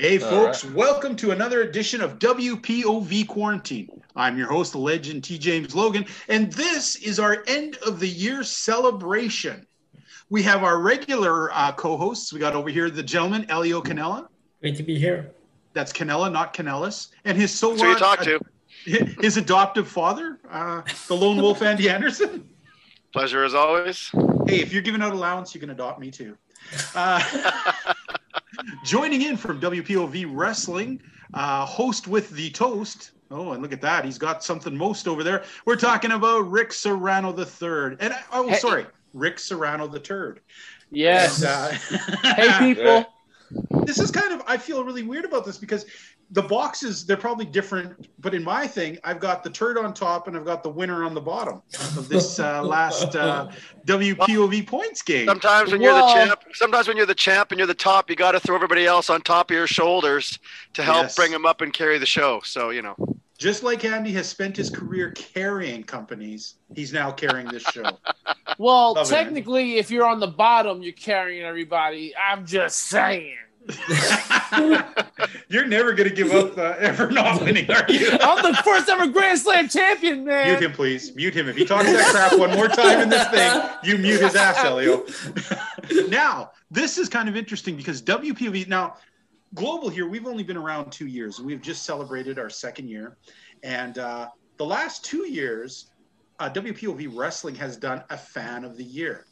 Hey, folks, right. welcome to another edition of WPOV Quarantine. I'm your host, the legend T. James Logan, and this is our end of the year celebration. We have our regular uh, co hosts. We got over here the gentleman, Elio Canella. Great to be here. That's Canella, not Canellis. And his so what? you talk to? his adoptive father, uh, the lone wolf Andy Anderson. Pleasure as always. Hey, if you're giving out allowance, you can adopt me too. Uh, joining in from WPOV Wrestling, uh, host with the toast. Oh, and look at that. He's got something most over there. We're talking about Rick Serrano the third. And oh, hey. sorry, Rick Serrano the third. Yes. And, uh, hey, people. This is kind of, I feel really weird about this because the boxes they're probably different but in my thing i've got the turd on top and i've got the winner on the bottom of this uh, last uh, wpov points game. Sometimes when you're the champ sometimes when you're the champ and you're the top you got to throw everybody else on top of your shoulders to help yes. bring them up and carry the show. So you know just like Andy has spent his career carrying companies, he's now carrying this show. well, Love technically, it. if you're on the bottom, you're carrying everybody. I'm just saying. You're never going to give up uh, ever not winning, are you? I'm the first ever Grand Slam champion, man. Mute him, please. Mute him. If he talks that crap one more time in this thing, you mute his ass, Elio. now, this is kind of interesting because WPOV, now, Global here, we've only been around two years. and We've just celebrated our second year. And uh, the last two years, uh, WPOV Wrestling has done a fan of the year.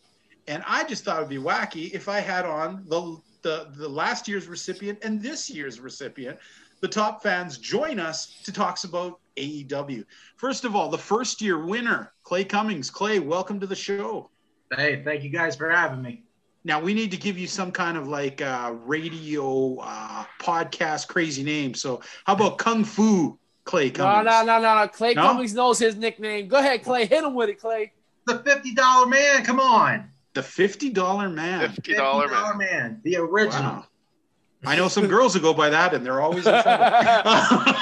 And I just thought it'd be wacky if I had on the the, the last year's recipient and this year's recipient, the top fans join us to talk about AEW. First of all, the first year winner, Clay Cummings. Clay, welcome to the show. Hey, thank you guys for having me. Now we need to give you some kind of like uh, radio uh, podcast crazy name. So how about Kung Fu Clay Cummings? No, no, no, no. Clay no? Cummings knows his nickname. Go ahead, Clay. Hit him with it, Clay. The fifty dollar man. Come on. The fifty dollar man. Fifty dollar man. man. The original. Wow. I know some girls who go by that, and they're always in trouble.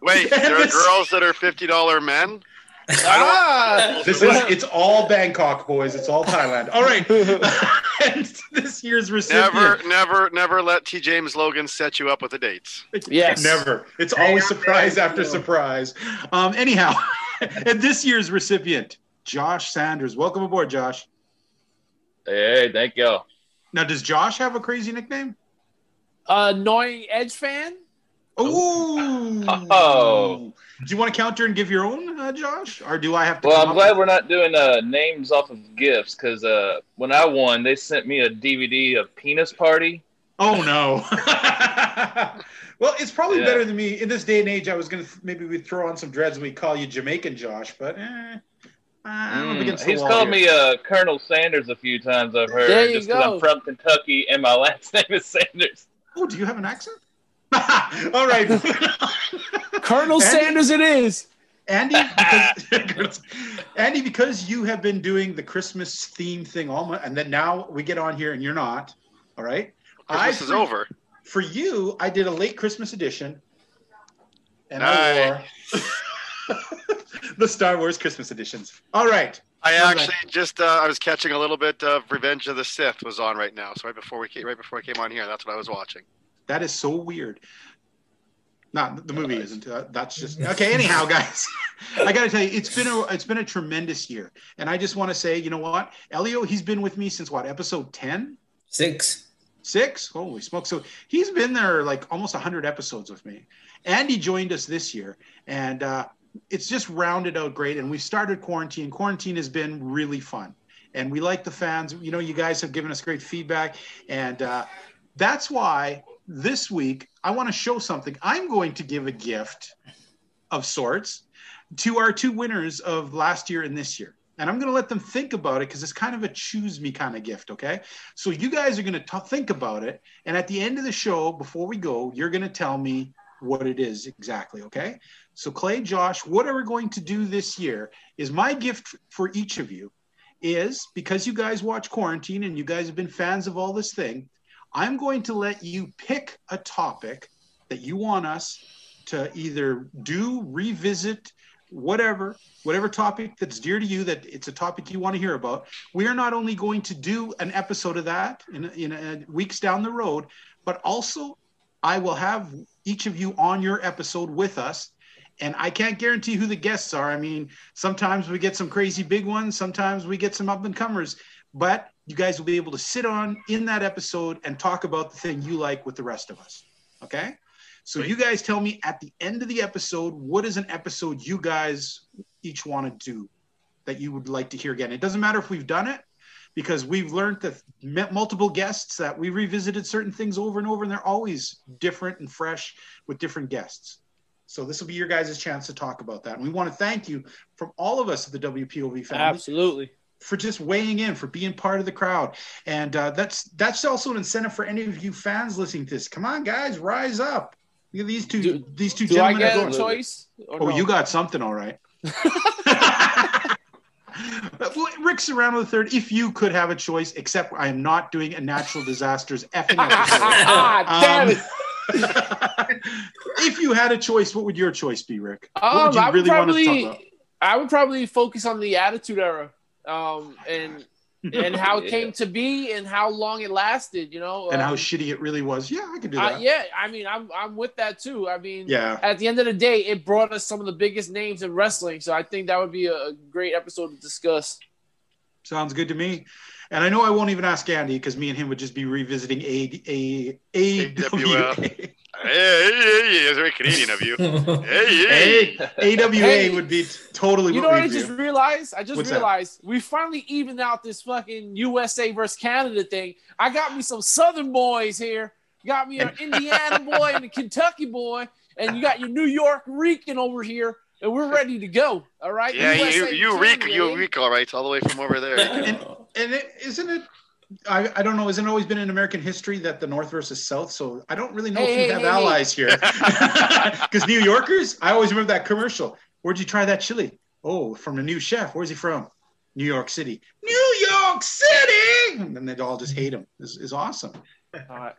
Wait, there are girls that are fifty dollar men. Ah, this is it's all Bangkok, boys. It's all Thailand. All right. and this year's recipient. Never, never, never let T. James Logan set you up with the dates. Yes. Never. It's always surprise after surprise. Um, anyhow, and this year's recipient, Josh Sanders. Welcome aboard, Josh. Hey, thank you. Now, does Josh have a crazy nickname? Uh, annoying Edge fan. Ooh. Oh. Do you want to counter and give your own, uh, Josh, or do I have to? Well, I'm glad with... we're not doing uh, names off of gifts because uh, when I won, they sent me a DVD of Penis Party. Oh no. well, it's probably yeah. better than me in this day and age. I was gonna maybe we throw on some dreads. and We call you Jamaican Josh, but eh, Mm, he's called here. me uh, Colonel Sanders a few times. I've heard there just because I'm from Kentucky and my last name is Sanders. Oh, do you have an accent? All right, Colonel Andy, Sanders. It is Andy. Because, Andy, because you have been doing the Christmas theme thing all month, and then now we get on here and you're not. All right, Christmas I, is over. For you, I did a late Christmas edition, and I wore. the Star Wars Christmas editions. All right. I actually just uh, I was catching a little bit of Revenge of the Sith was on right now. So right before we came, right before I came on here, that's what I was watching. That is so weird. Not the movie isn't. Uh, that's just okay. Anyhow, guys, I got to tell you, it's been a it's been a tremendous year, and I just want to say, you know what, Elio, he's been with me since what episode ten? Six. Six. Holy smoke! So he's been there like almost hundred episodes with me. Andy joined us this year, and uh, it's just rounded out great. And we started quarantine. Quarantine has been really fun, and we like the fans. You know, you guys have given us great feedback, and uh, that's why this week I want to show something. I'm going to give a gift of sorts to our two winners of last year and this year. And I'm going to let them think about it because it's kind of a choose me kind of gift. Okay. So you guys are going to think about it. And at the end of the show, before we go, you're going to tell me what it is exactly. Okay. So, Clay, Josh, what are we going to do this year? Is my gift for each of you is because you guys watch Quarantine and you guys have been fans of all this thing, I'm going to let you pick a topic that you want us to either do, revisit, whatever, whatever topic that's dear to you, that it's a topic you want to hear about. We are not only going to do an episode of that in, in a, weeks down the road, but also I will have each of you on your episode with us. And I can't guarantee who the guests are. I mean, sometimes we get some crazy big ones, sometimes we get some up and comers, but you guys will be able to sit on in that episode and talk about the thing you like with the rest of us. Okay. So you guys tell me at the end of the episode, what is an episode you guys each want to do that you would like to hear again? It doesn't matter if we've done it because we've learned that met multiple guests that we revisited certain things over and over and they're always different and fresh with different guests. So this will be your guys' chance to talk about that. And we want to thank you from all of us at the WPOV family. Absolutely for just weighing in, for being part of the crowd, and uh, that's that's also an incentive for any of you fans listening to this. Come on, guys, rise up! These two. Do, these two do gentlemen. I get a choice? Oh, no? you got something, all right. Rick Serrano the third. If you could have a choice, except I am not doing a natural disasters effing episode. Damn. Um, if you had a choice, what would your choice be, Rick? Um, what would you I would really probably, want to talk about? I would probably focus on the Attitude Era um, and and how it came to be and how long it lasted, you know, and um, how shitty it really was. Yeah, I could do that. Uh, yeah, I mean, I'm I'm with that too. I mean, yeah. At the end of the day, it brought us some of the biggest names in wrestling, so I think that would be a great episode to discuss. Sounds good to me. And I know I won't even ask Andy because me and him would just be revisiting a a a AWA. Hey, hey, it's very Canadian of you. Hey, hey. AWA hey, would be totally. You know what I just realized? I just What's realized that? we finally evened out this fucking USA versus Canada thing. I got me some Southern boys here. got me an Indiana boy and a Kentucky boy, and you got your New York Rican over here, and we're ready to go. All right. Yeah, USA you you Rico, you reek all right, all the way from over there. and, and it, isn't it I, I don't know. Hasn't always been in American history that the North versus South? So I don't really know hey, if you hey, have hey, allies here. Because New Yorkers, I always remember that commercial. Where'd you try that chili? Oh, from the new chef. Where's he from? New York City. New York City! And then they all just hate him. Is is awesome. Uh,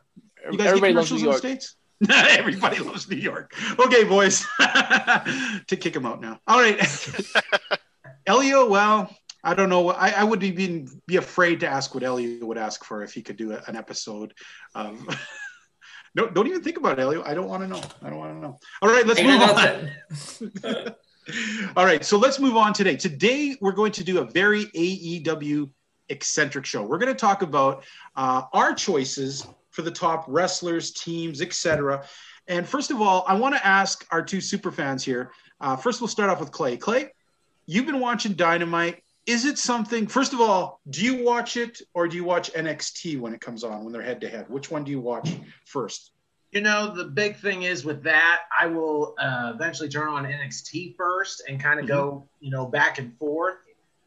you guys everybody loves New York. States? everybody loves New York. Okay, boys. to kick him out now. All right. Elio, well, I don't know. I, I would be be afraid to ask what Elliot would ask for if he could do an episode. Um, no, don't even think about it, Elliot. I don't want to know. I don't want to know. All right, let's move on. All right, so let's move on today. Today we're going to do a very AEW eccentric show. We're going to talk about uh, our choices for the top wrestlers, teams, etc. And first of all, I want to ask our two super fans here. Uh, first, we'll start off with Clay. Clay, you've been watching Dynamite is it something first of all do you watch it or do you watch nxt when it comes on when they're head to head which one do you watch first you know the big thing is with that i will uh, eventually turn on nxt first and kind of mm-hmm. go you know back and forth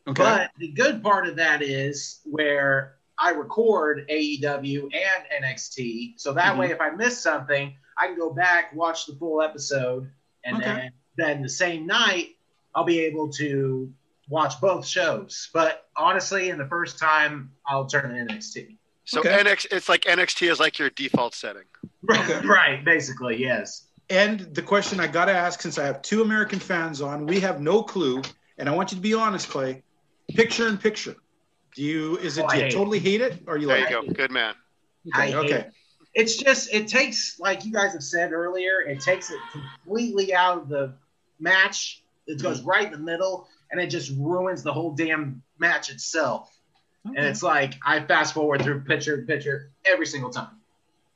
okay. but the good part of that is where i record aew and nxt so that mm-hmm. way if i miss something i can go back watch the full episode and okay. then then the same night i'll be able to watch both shows. But honestly, in the first time, I'll turn to NXT. So okay. NX, it's like NXT is like your default setting. Right, right, basically, yes. And the question I got to ask, since I have two American fans on, we have no clue, and I want you to be honest, Clay. Picture in picture. Do you is it oh, do you totally it. hate it or are you there like you go? Good man. Okay. okay. It's just it takes like you guys have said earlier, it takes it completely out of the match. It goes mm-hmm. right in the middle and it just ruins the whole damn match itself. Okay. And it's like I fast forward through picture to picture every single time.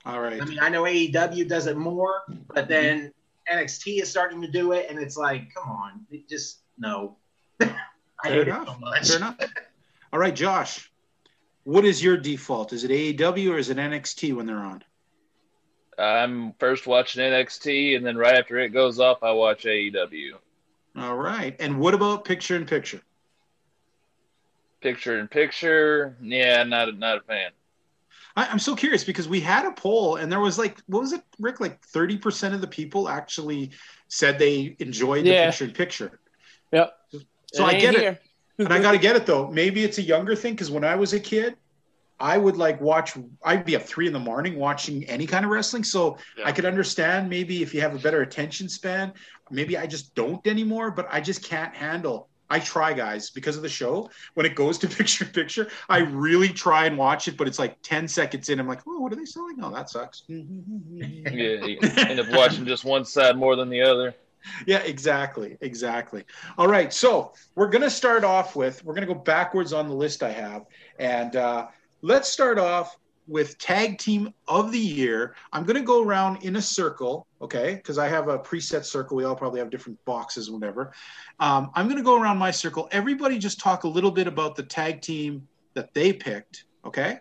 All right. I mean, I know AEW does it more, but mm-hmm. then NXT is starting to do it, and it's like, come on, it just no. I Fair hate enough. it so much. Fair enough. All right, Josh. What is your default? Is it AEW or is it NXT when they're on? I'm first watching NXT, and then right after it goes off, I watch AEW. All right. And what about picture in picture? Picture in picture, yeah, not a, not a fan. I, am so curious because we had a poll and there was like, what was it, Rick? Like 30% of the people actually said they enjoyed the yeah. picture in picture. Yep. So I get here. it. and I got to get it though. Maybe it's a younger thing because when I was a kid, I would like watch. I'd be up three in the morning watching any kind of wrestling, so yeah. I could understand maybe if you have a better attention span. Maybe I just don't anymore, but I just can't handle. I try, guys, because of the show. When it goes to picture picture, I really try and watch it, but it's like 10 seconds in. I'm like, oh, what are they selling? Oh, that sucks. yeah, you end up watching just one side more than the other. Yeah, exactly. Exactly. All right. So we're going to start off with, we're going to go backwards on the list I have. And uh, let's start off with tag team of the year. I'm going to go around in a circle, okay? Because I have a preset circle. We all probably have different boxes, whatever. Um, I'm going to go around my circle. Everybody just talk a little bit about the tag team that they picked, okay?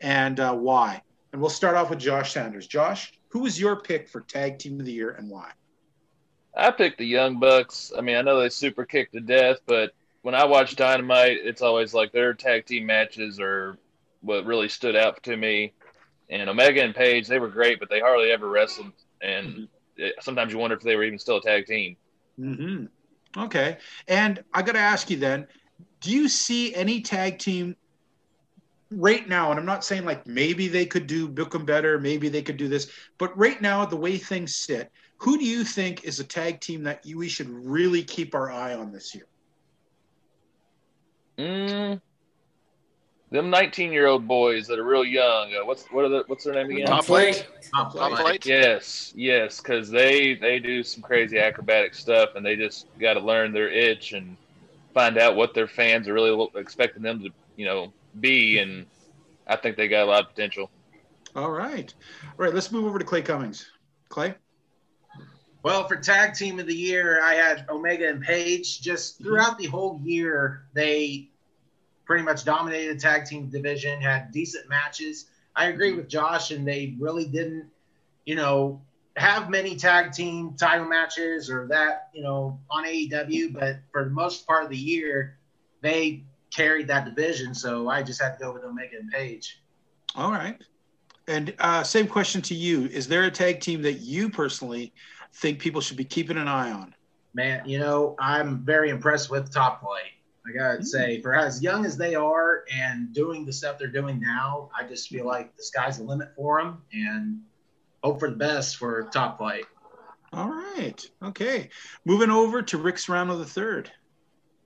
And uh, why. And we'll start off with Josh Sanders. Josh, who was your pick for tag team of the year and why? I picked the Young Bucks. I mean, I know they super kicked to death, but when I watch Dynamite, it's always like their tag team matches are what really stood out to me. And Omega and Page, they were great, but they hardly ever wrestled. And mm-hmm. it, sometimes you wonder if they were even still a tag team. Mm-hmm. Okay. And I got to ask you then do you see any tag team right now? And I'm not saying like maybe they could do book them better, maybe they could do this, but right now, the way things sit, who do you think is a tag team that you, we should really keep our eye on this year? Mm, them 19 year old boys that are real young. Uh, what's what are the, what's their name again? Top Flight. Top Flight. Yes, yes, because they they do some crazy acrobatic stuff, and they just got to learn their itch and find out what their fans are really expecting them to you know be, and I think they got a lot of potential. All right, all right. Let's move over to Clay Cummings. Clay. Well, for tag team of the year, I had Omega and Page. Just throughout the whole year, they pretty much dominated the tag team division, had decent matches. I agree with Josh, and they really didn't, you know, have many tag team title matches or that, you know, on AEW. But for the most part of the year, they carried that division. So I just had to go with Omega and Page. All right. And uh, same question to you: Is there a tag team that you personally think people should be keeping an eye on? Man, you know, I'm very impressed with Top Flight. I gotta mm-hmm. say, for as young as they are and doing the stuff they're doing now, I just feel like the sky's the limit for them, and hope for the best for Top Flight. All right, okay. Moving over to Rick Serrano the third.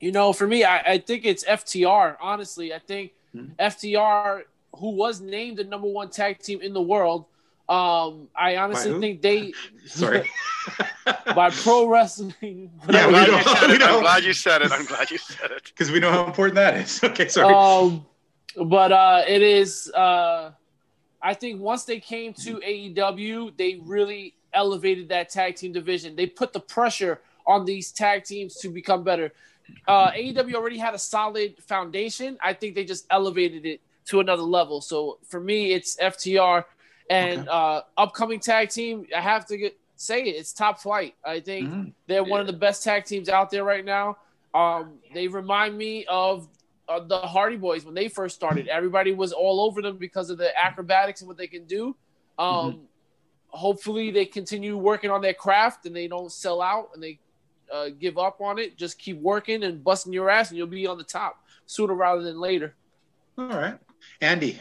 You know, for me, I, I think it's FTR. Honestly, I think mm-hmm. FTR, who was named the number one tag team in the world, um, I honestly think they. Sorry. by pro wrestling. Yeah, I'm, glad you said it. I'm glad you said it. I'm glad you said it. Because we know how important that is. Okay, sorry. Um, but uh, it is. Uh, I think once they came to AEW, they really elevated that tag team division. They put the pressure on these tag teams to become better. Uh, AEW already had a solid foundation. I think they just elevated it to another level. So for me, it's FTR and okay. uh, upcoming tag team, I have to get, say it, it's top flight. I think mm-hmm. they're yeah. one of the best tag teams out there right now. Um, they remind me of uh, the Hardy Boys when they first started. Everybody was all over them because of the acrobatics and what they can do. Um, mm-hmm. Hopefully, they continue working on their craft and they don't sell out and they uh, give up on it. Just keep working and busting your ass, and you'll be on the top sooner rather than later. All right, Andy.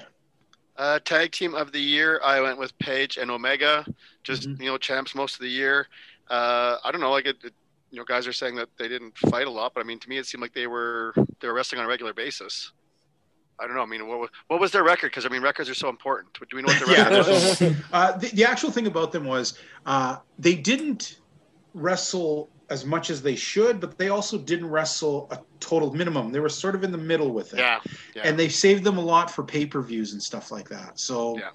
Uh, tag team of the year, I went with Page and Omega, just mm-hmm. you know champs most of the year. Uh, I don't know, like it, it, you know, guys are saying that they didn't fight a lot, but I mean, to me, it seemed like they were they were wrestling on a regular basis. I don't know. I mean, what, what was their record? Because I mean, records are so important. Do we know what their record was? uh, the, the, actual thing about them was uh, they didn't wrestle as much as they should, but they also didn't wrestle a total minimum. They were sort of in the middle with it. Yeah. yeah. And they saved them a lot for pay per views and stuff like that. So yeah.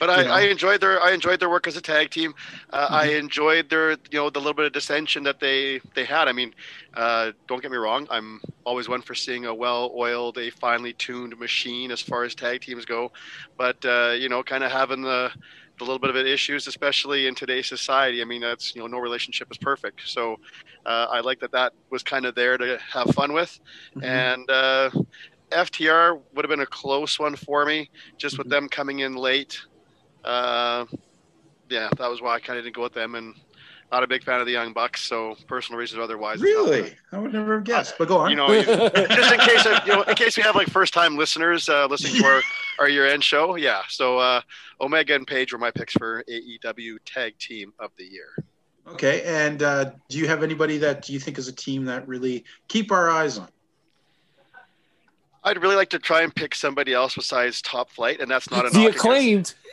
But I, I, enjoyed their I enjoyed their work as a tag team. Uh, mm-hmm. I enjoyed their you know the little bit of dissension that they they had. I mean, uh, don't get me wrong. I'm always one for seeing a well-oiled, a finely tuned machine as far as tag teams go. But uh, you know, kind of having the a little bit of issues, especially in today's society. I mean, that's you know, no relationship is perfect. So uh, I like that that was kind of there to have fun with, mm-hmm. and uh, FTR would have been a close one for me, just with mm-hmm. them coming in late. Uh, yeah, that was why I kind of didn't go with them, and not a big fan of the Young Bucks, so personal reasons otherwise. Really, I would never have guessed. But go on. You know, just in case you know, in case we have like first-time listeners uh, listening to our, our year-end show, yeah. So uh, Omega and Page were my picks for AEW Tag Team of the Year. Okay, and uh, do you have anybody that you think is a team that really keep our eyes on? I'd really like to try and pick somebody else besides Top Flight, and that's not a The knock acclaimed.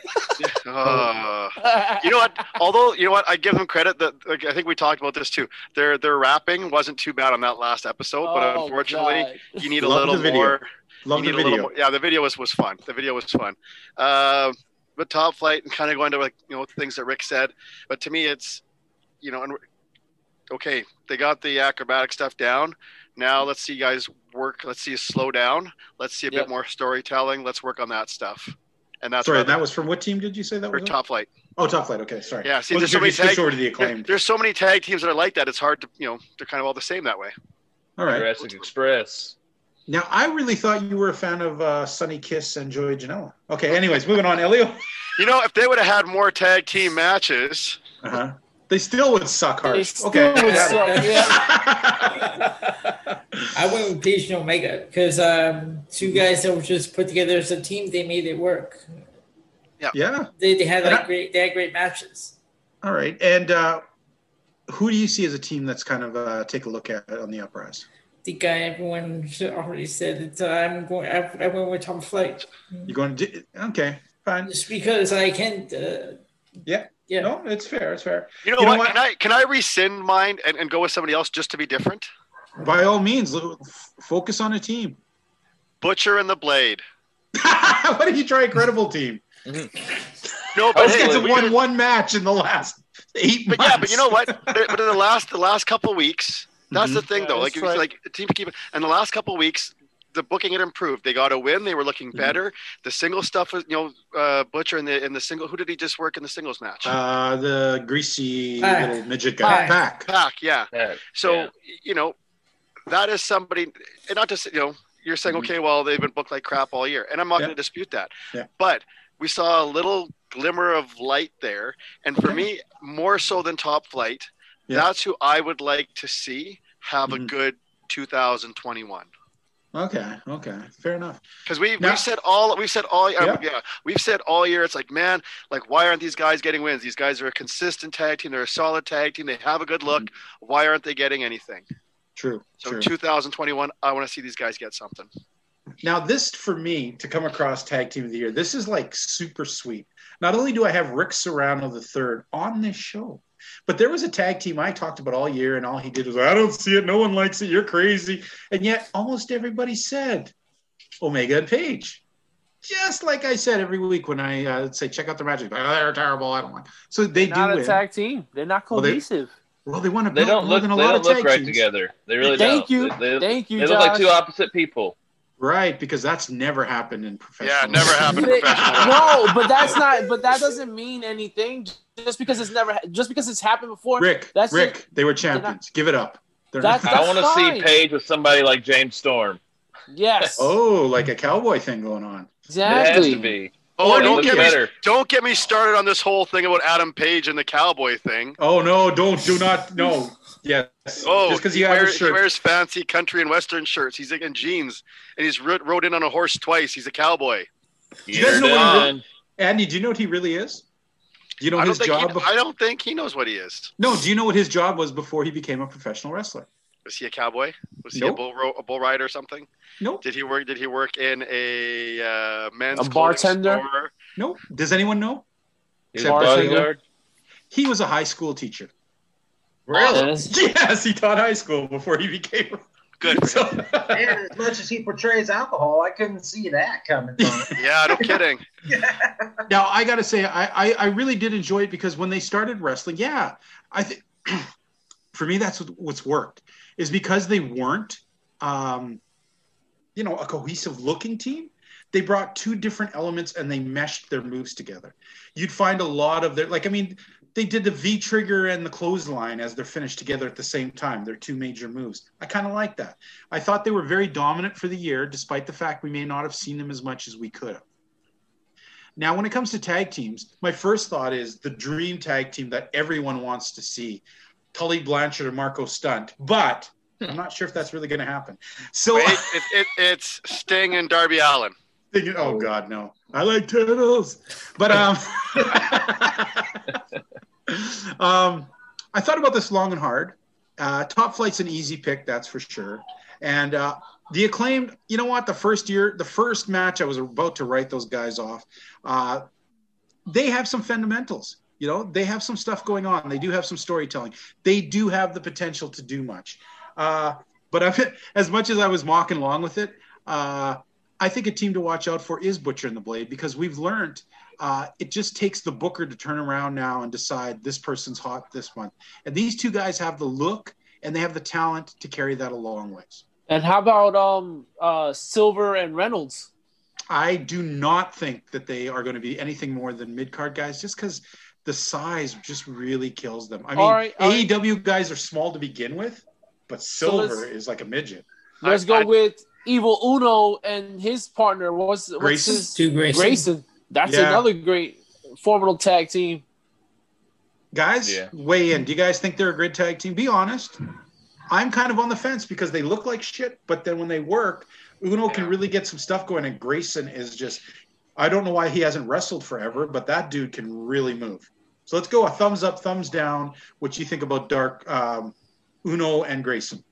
Uh, you know what? Although you know what, I give them credit that like, I think we talked about this too. Their their rapping wasn't too bad on that last episode, but Oh, unfortunately, God. you need a Love little the video. more. Love you the need a little video. more- yeah, the video was was fun. The video was fun. Uh, but Top Flight and kind of going to like you know things that Rick said, but to me it's you know and okay they got the acrobatic stuff down. Now let's see you guys work. Let's see you slow down. Let's see a Yep. bit more storytelling. Let's work on that stuff. And that's Sorry, where that was from what team did you say that for was? Top Flight. Oh, Top Flight. Okay, sorry. Yeah, see, Wasn't there's so many you switched tag- over to the There- acclaimed. there's so many tag teams that are like that. It's hard to you know they're kind of all the same that way. All right. Jurassic Express. Now, I really thought you were a fan of uh, Sonny Kiss and Joey Janela. Okay, anyways, moving on. Elio. You know, if they would have had more tag team matches, Uh-huh. They still would suck hard. They still okay. would suck, yeah. I went with Page and Omega because um, two guys that were just put together as a team, they made it work. yeah. They, they had like I- great they had great matches. All right. And uh, who do you see as a team that's kind of uh, take a look at on the uprise? The guy everyone already said that uh, I'm going. I, I went with Top Flight You're going to? do- Okay, fine. just because I can't. Uh, Yeah. Yeah. No, it's fair. It's fair. you know, You know what? what? Can I can I rescind mine and, and go with somebody else just to be different? By all means, focus on a team. Butcher and the Blade. Why don't you try a credible team? No, but Those hey, guys have we won did- one match in the last eight but months. yeah, but you know what? But but in the last the last couple weeks, that's Mhm. the thing Yeah, though. Like that's right. like team keep and the last couple weeks. The booking had improved. They got a win. They were looking Mhm. better. The single stuff was, you know, uh, Butcher in the in the single. Who did he just work in the singles match? Uh, the greasy Pac. little midget guy, Pac. Pac. Pac, yeah. Yeah. So Yeah. you know, that is somebody, and not just you know, you're saying Mhm. okay, well they've been booked like crap all year, and I'm not Yeah. going to dispute that. Yeah. But we saw a little glimmer of light there, and for Yeah. me, more so than Top Flight, Yeah. that's who I would like to see have a Mhm. good 2021. Okay, okay, fair enough. Because we Now- we've said all we've said all Yeah. yeah. yeah we've said all year it's like man like why aren't these guys getting wins? These guys are a consistent tag team. They're a solid tag team. They have a good look. Mm-hmm. Why aren't they getting anything? True, So true. 2021, I want to see these guys get something. Now, this for me to come across tag team of the year, this is like super sweet. Not only do I have Rick Serrano the third on this show, but there was a tag team I talked about all year, and all he did was, "I don't see it. No one likes it. You're crazy." And yet, almost everybody said Omega and Page. Just like I said every week when I uh, say check out their matches, like, oh, they're terrible. I don't want. So they They're not do a win. tag team. They're not Well, they- cohesive. well, they want to They don't more look. than They lot don't of look tag right teams. together. They really Thank don't. you. They, they, Thank you, they look like two opposite people. Right, because that's never happened in professional. Yeah, never happened in professional. no, but that's not. But that doesn't mean anything. Just because it's never. Just because it's happened before. Rick, That's Rick, they were champions. Give it up. They're That's- not- I want to see Page with somebody like James Storm. Yes. oh, like a cowboy thing going on. It has exactly. to be. Oh, Or don't looks get me don't get me started on this whole thing about Adam Page and the cowboy thing. Oh no! Don't do not no. Yes. Oh, just because he, you have a wears, he wears fancy country and western shirts. He's like in jeans, and he's ro- rode in on a horse twice. He's a cowboy. Do You guys know what he done. Andy, do you know what he really is? Do you know I his job? he, bef- I don't think he knows what he is. no. Do you know what his job was before he became a professional wrestler? Was he a cowboy? Was he a bull ro- a bull rider or something? Nope. Did he work? Did he work in a uh, men's A bartender? store? Nope. Does anyone know? Except bodyguard. He was a high school teacher. Yes. Yes, he taught high school before he became. Good. So. And as much as he portrays alcohol, I couldn't see that coming from him. Yeah, no kidding. now I got to say, I, I I really did enjoy it because when they started wrestling, yeah, I think for me that's what, what's worked is because they weren't, um, you know, a cohesive looking team. They brought two different elements and they meshed their moves together. You'd find a lot of their like, I mean, they did the V trigger and the clothesline as they're finished together at the same time. They're two major moves. I kind of like that. I thought they were very dominant for the year, despite the fact we may not have seen them as much as we could have. Now, when it comes to tag teams, my first thought is the dream tag team that everyone wants to see Tully Blanchard and Marko Stunt. But I'm not sure if that's really going to happen. So, it, it, it's Sting and Darby Allin. Thinking, oh God, no. I like turtles. But um, um, I thought about this long and hard. Uh, top flight's an easy pick, that's for sure. And uh, the acclaimed, you know what? The first year, the first match, I was about to write those guys off. Uh, they have some fundamentals. You know, they have some stuff going on. They do have some storytelling. They do have the potential to do much. Uh, but I've, as much as I was mocking along with it, uh, I think a team to watch out for is Butcher and the Blade because we've learned uh, it just takes the booker to turn around now and decide this person's hot this month. And these two guys have the look and they have the talent to carry that a long ways. And how about um uh, Silver and Reynolds? I do not think that they are going to be anything more than mid card guys, just because the size just really kills them. I mean, right, AEW right. guys are small to begin with, but Silver so is like a midget. Let's I, go I, with Evil Uno and his partner. What's, what's Grayson? his Stu Grayson. Grayson. That's yeah. another great formidable tag team. Guys, yeah. weigh in. Do you guys think they're a great tag team? Be honest. I'm kind of on the fence because they look like shit, but then when they work, Uno yeah. can really get some stuff going, and Grayson is just. I don't know why he hasn't wrestled forever, but that dude can really move. So let's go a thumbs up, thumbs down. What you think about Dark um, Uno and Grayson?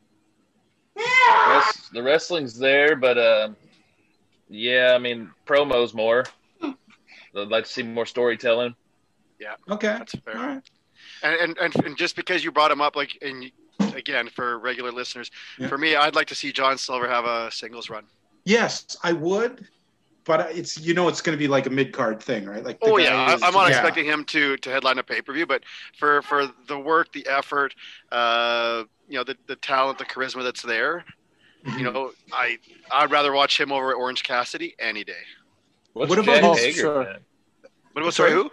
The wrestling's there, but uh, yeah, I mean promos more. I'd like to see more storytelling. Yeah. Okay. That's fair. Right. And, and and just because you brought him up, like, and again for regular listeners, yeah. for me, I'd like to see John Silver have a singles run. Yes, I would, but it's you know it's going to be like a mid card thing, right? Like, oh yeah, is, I'm not yeah. expecting him to to headline a pay per view, but for for the work, the effort, uh, you know, the the talent, the charisma that's there. You know, I I'd rather watch him over Orange Cassidy any day. What's what about Jack Hager? Sure. What about sorry who?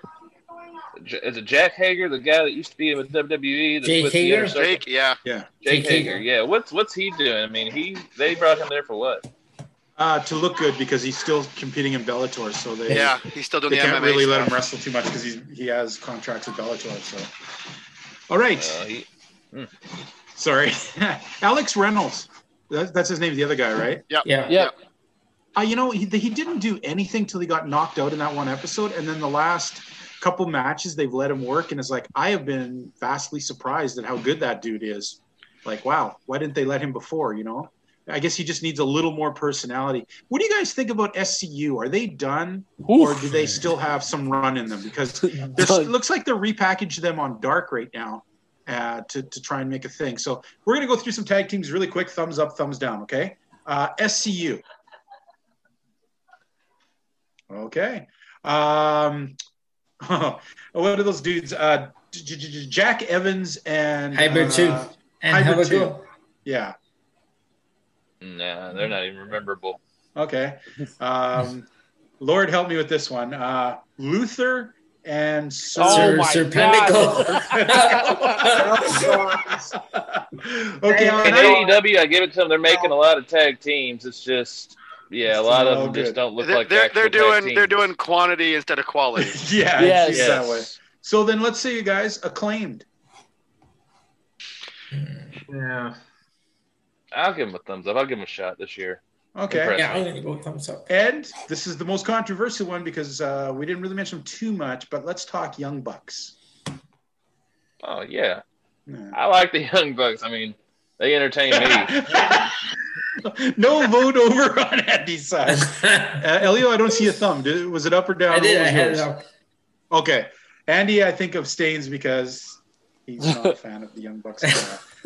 Is it Jack Hager, the guy that used to be with WWE? Jake Hager. Jake, yeah, yeah. Jake, Jake Hager. Hager, yeah. What's what's he doing? I mean, he they brought him there for what? Uh, to look good because he's still competing in Bellator, so they yeah he's still doing they the can't MMA really stuff. let him wrestle too much because he he has contracts with Bellator. So, all right. Uh, he, hmm. Sorry, Alex Reynolds. That, that's his name. The other guy, right? Yeah. Yeah. Yeah. Uh, you know, he, he didn't do anything till he got knocked out in that one episode, and then the last couple matches they've let him work, and it's like I have been vastly surprised at how good that dude is. Like, wow, why didn't they let him before? You know, I guess he just needs a little more personality. What do you guys think about SCU? Are they done, Oof. or do they still have some run in them? Because it looks like they're repackaged them on Dark right now. Uh, to, to try and make a thing. So we're going to go through some tag teams really quick. Thumbs up, thumbs down. Okay. Uh, SCU. Okay. Um, what are those dudes? Uh, Jack Evans and Hybrid uh, Two. And Hybrid Two. Yeah. Nah, they're not even memorable. Okay. Um, Lord help me with this one. Uh, Luther and Sir, oh Sir, Serpentico. okay, in AEW, I give it to them. They're making a lot of tag teams. It's just yeah, a lot of them good. just don't look they're, like they're, they're doing they're doing quantity instead of quality. yeah, yes. yes. that way. So then, let's see you guys acclaimed. Yeah, I'll give him a thumbs up. I'll give him a shot this year. Okay. Impressive. Yeah, I'm gonna go thumbs up. And this is the most controversial one because uh, we didn't really mention too much, but let's talk Young Bucks. Oh yeah. yeah. I like the Young Bucks. I mean, they entertain me. no vote over on Andy's side. Uh, Elio, I don't see a thumb. Did, was it up or down? I did. I had it up. Okay. Andy, I think of Stains because he's not a fan of the Young Bucks.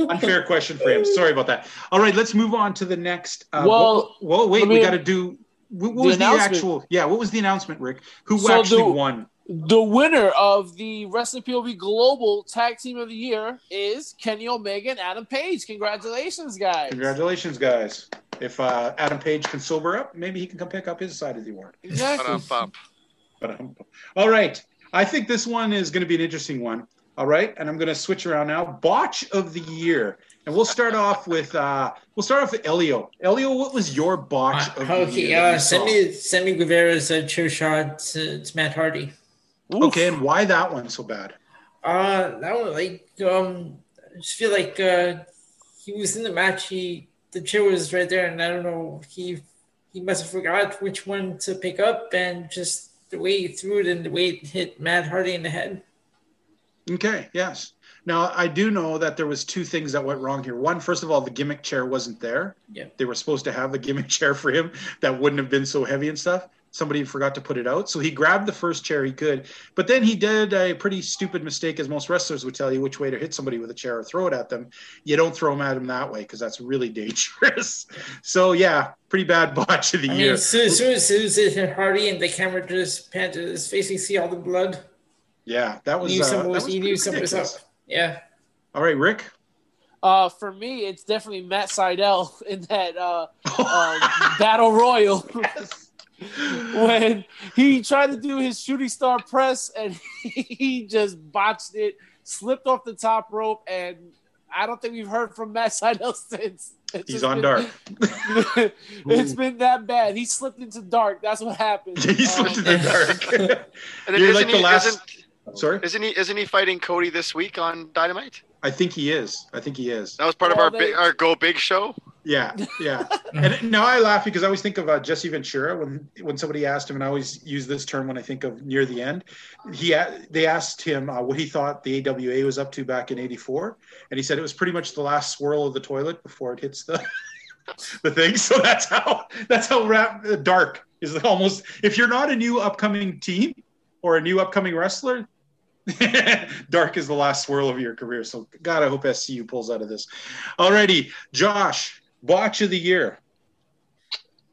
Unfair question for him. Sorry about that. All right, let's move on to the next. Uh, well, well, wait, we got to do. What, what was the actual? Yeah, what was the announcement, Rick? Who so actually the, won? The winner of the Wrestling POV Global Tag Team of the Year is Kenny Omega and Adam Page. Congratulations, guys! Congratulations, guys! If uh, Adam Page can sober up, maybe he can come pick up his side of the award. Exactly. All right, I think this one is going to be an interesting one. All right, and I'm going to switch around now. Botch of the year, and we'll start off with uh, we'll start off with Elio. Elio, what was your botch uh, of okay, the year? Okay, uh, Sammy Sammy Guevara's a chair shot to, to Matt Hardy. Oof. Okay, and why that one so bad? Uh, that one like um, I just feel like uh, he was in the match. He the chair was right there, and I don't know he he must have forgot which one to pick up, and just the way he threw it and the way it hit Matt Hardy in the head. Okay. Yes. Now I do know that there was two things that went wrong here. One, first of all, the gimmick chair wasn't there. Yeah. They were supposed to have a gimmick chair for him that wouldn't have been so heavy and stuff. Somebody forgot to put it out, so he grabbed the first chair he could. But then he did a pretty stupid mistake, as most wrestlers would tell you, which way to hit somebody with a chair or throw it at them. You don't throw them at them that way because that's really dangerous. So yeah, pretty bad botch of the I year. mean, as soon as soon as soon as it hit Hardy and the camera just panned to his face, you see all the blood. Yeah, that was. You knew uh, someone that was, was you knew something was up. Yeah. All right, Rick. Uh, for me, it's definitely Matt Sydal in that uh, uh, battle royal when he tried to do his shooting star press and he just botched it, slipped off the top rope, and I don't think we've heard from Matt Sydal since. It's He's on been- dark. it's been that bad. He slipped into dark. That's what happened. He slipped in the Um, dark. And then You're isn't like the he last- isn't Sorry, isn't he isn't he fighting Cody this week on Dynamite? I think he is. I think he is. That was part Well, of our they- big, our Go Big show. Yeah, yeah. and now I laugh because I always think of uh, Jesse Ventura when when somebody asked him, and I always use this term when I think of near the end. He they asked him uh, what he thought the AWA was up to back in '84, and he said it was pretty much the last swirl of the toilet before it hits the the thing. So that's how that's how rap, uh, dark is almost. If you're not a new upcoming team or a new upcoming wrestler. Dark is the last swirl of your career. So, God, I hope SCU pulls out of this. Alrighty, Josh, botch of the year.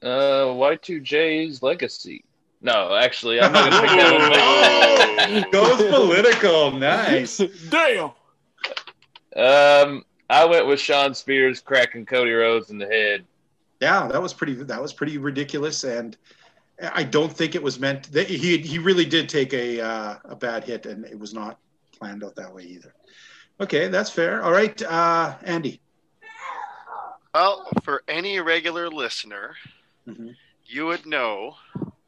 Uh, Y2J's legacy. No, actually, I'm not gonna pick that one. Goes political. Nice. Damn. Um, I went with Shawn Spears cracking Cody Rhodes in the head. Yeah, that was pretty. That was pretty ridiculous, and I don't think it was meant. That he he really did take a uh, a bad hit, and it was not planned out that way either. Okay, that's fair. All right, uh, Andy. Well, for any regular listener, Mhm. you would know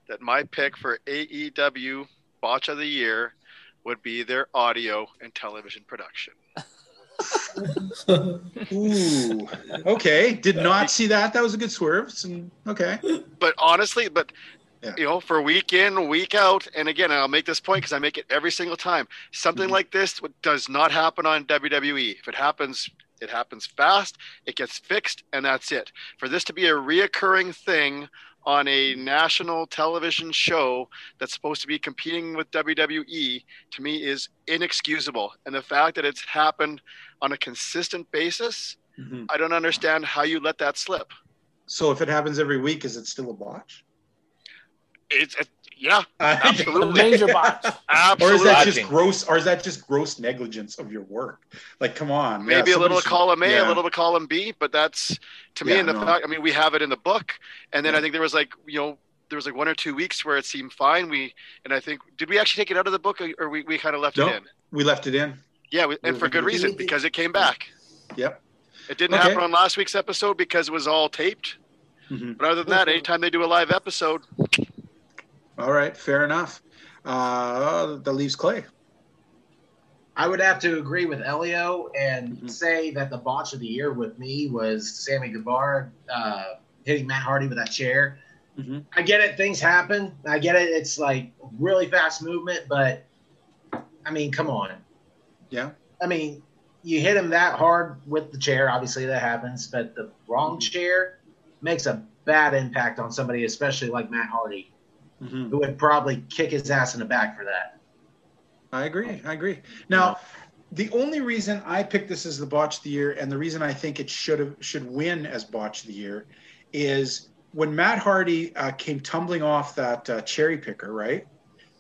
that my pick for AEW Botch of the Year would be their audio and television production. Ooh. Okay, did not see that. That was a good swerve. Some okay. But honestly, but Yeah. you know, for week in, week out, and again, I'll make this point because I make it every single time. Something Mhm. like this does not happen on WWE. If it happens, it happens fast. It gets fixed, and that's it. For this to be a reoccurring thing on a national television show that's supposed to be competing with WWE, to me, is inexcusable. And the fact that it's happened on a consistent basis, Mhm. I don't understand how you let that slip. So if it happens every week, is it still a botch? It's, it, yeah, Absolutely. The major botch. or is that just gross? Or is that just gross negligence of your work? Like, come on. yeah, maybe a little somebody to column A, yeah. a little to column B, but that's to me Yeah, in the no. fact. I mean, we have it in the book, and then Yeah. I think there was like you know there was like one or two weeks where it seemed fine. We and I think did we actually take it out of the book or, or we, we kind of left No. it in? We left it in. Yeah, we, and for good reason because it came back. Yep. It didn't Okay. happen on last week's episode because it was all taped. Mhm. But other than that, anytime they do a live episode, All right, fair enough. Uh, that leaves Clay. I would have to agree with Elio and Mhm. say that the botch of the year with me was Sammy Guevara uh, hitting Matt Hardy with that chair. Mhm. I get it, things happen. I get it. It's like really fast movement, but I mean, come on. Yeah. I mean, you hit him that hard with the chair. Obviously, that happens, but the wrong Mhm. chair makes a bad impact on somebody, especially like Matt Hardy, Mhm. who would probably kick his ass in the back for that. I agree. I agree. Now, the only reason I picked this as the botch of the year, and the reason I think it should have should win as botch of the year, is when Matt Hardy uh, came tumbling off that uh, cherry picker. Right,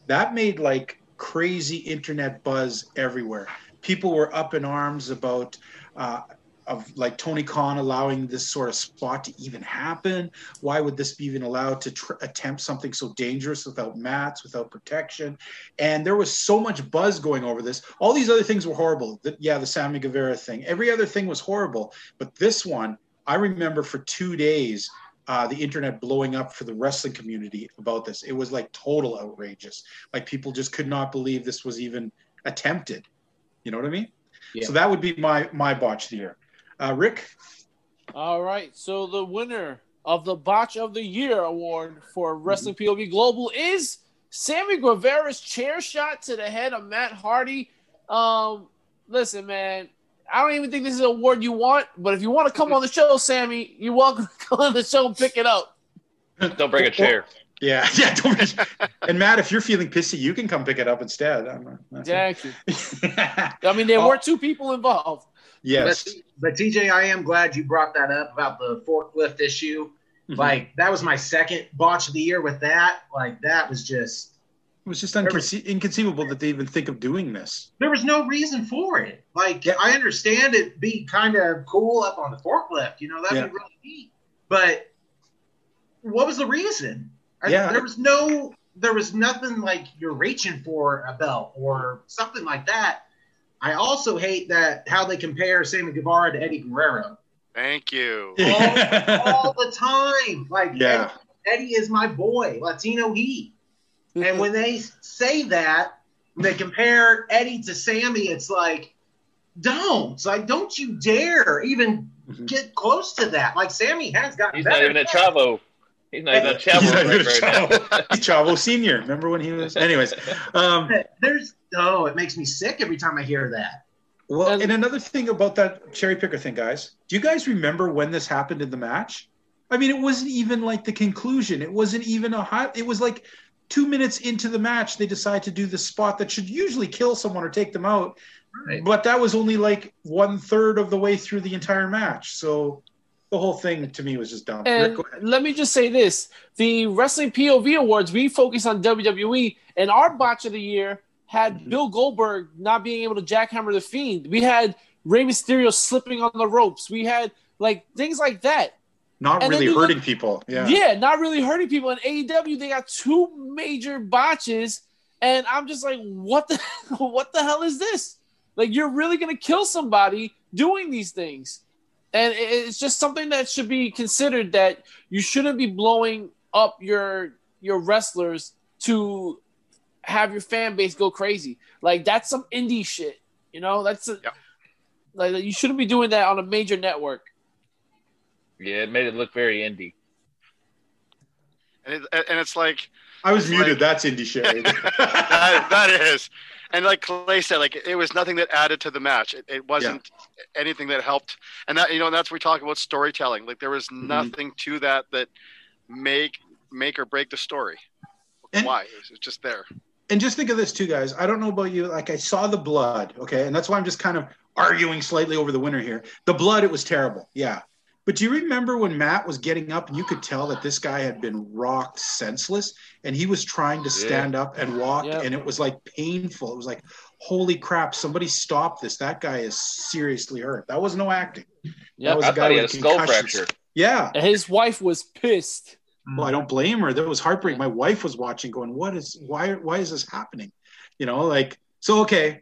that made like crazy internet buzz everywhere. People were up in arms about. Uh, of like Tony Khan allowing this sort of spot to even happen. Why would this be even allowed to tr- attempt something so dangerous without mats, without protection? and there was so much buzz going over this. All these other things were horrible. The, yeah, the Sammy Guevara thing. Every other thing was horrible, but this one, I remember for two days, uh, the internet blowing up for the wrestling community about this. It was like total outrageous. Like people just could not believe this was even attempted. You know what I mean? Yeah. So that would be my my botch of the year. Uh, Rick, All right. So the winner of the Botch of the Year award for Wrestling POV Global is Sammy Guevara's chair shot to the head of Matt Hardy. Um, listen, man. I don't even think this is an award you want, but if you want to come on the show, Sammy, you're welcome to come on the show and pick it up. Don't bring a chair. Yeah, yeah. Don't and Matt, if you're feeling pissy, you can come pick it up instead. I'm, exactly. I mean, there oh. were two people involved. Yes. But, but, TJ, I am glad you brought that up about the forklift issue. Mm-hmm. Like that was my second botch of the year with that. Like that was just. It was just unconce- inconceivable that they even think of doing this. There was no reason for it. Like I understand it be kind of cool up on the forklift, you know, that'd yeah. be really neat. But what was the reason? Yeah. I, there was no, there was nothing like you're reaching for a belt or something like that. I also hate that how they compare Sammy Guevara to Eddie Guerrero. Thank you. All, all the time. Like, yeah. Eddie, Eddie, is my boy, Latino Heat. and when they say that, they compare Eddie to Sammy, it's like, don't. It's like, don't you dare even mm-hmm. get close to that. Like, Sammy has gotten He's better. not even a Chavo. He's not even Chavo. He's, not even Chavo. He's Chavo Senior. Remember when he was? Anyways, um, there's oh, it makes me sick every time I hear that. Well, and another thing about that cherry picker thing, guys. Do you guys remember when this happened in the match? I mean, it wasn't even like the conclusion. It wasn't even a hot. It was like two minutes into the match, they decide to do the spot that should usually kill someone or take them out. Right. But that was only like one third of the way through the entire match. So the whole thing to me was just dumb. And Rick, let me just say this: the Wrestling POV Awards, we focus on WWE, and our botch of the year had mm-hmm. Bill Goldberg not being able to jackhammer the Fiend. We had Rey Mysterio slipping on the ropes. We had like things like that. Not and really hurting look, people. Yeah. Yeah, not really hurting people. In AEW, they got two major botches, and I'm just like, what the what the hell is this? Like, you're really gonna kill somebody doing these things and it's just something that should be considered that you shouldn't be blowing up your your wrestlers to have your fan base go crazy. Like that's some indie shit, you know. That's a, yeah. like you shouldn't be doing that on a major network. Yeah, it made it look very indie. And it, and it's like I was muted. Like, that's indie shit. that, that is and like Clay said, like it was nothing that added to the match. It, it wasn't yeah. anything that helped. And that you know, and that's where we talk about storytelling. Like there was mm-hmm. nothing to that that make make or break the story. And, Why? It was just there. And just think of this too, guys. I don't know about you. Like I saw the blood, okay, and that's why I'm just kind of arguing slightly over the winner here. The blood, it was terrible. Yeah. But do you remember when Matt was getting up and you could tell that this guy had been rocked senseless and he was trying to stand yeah. up and walk yep. and it was like painful. It was like, holy crap, somebody stop this. That guy is seriously hurt. That was no acting. Yeah, was I a guy with a skull fracture. Yeah. And his wife was pissed. Well, I don't blame her. That was heartbreaking. My wife was watching, going, "What is? Why? Why is this happening?" You know, like so. Okay,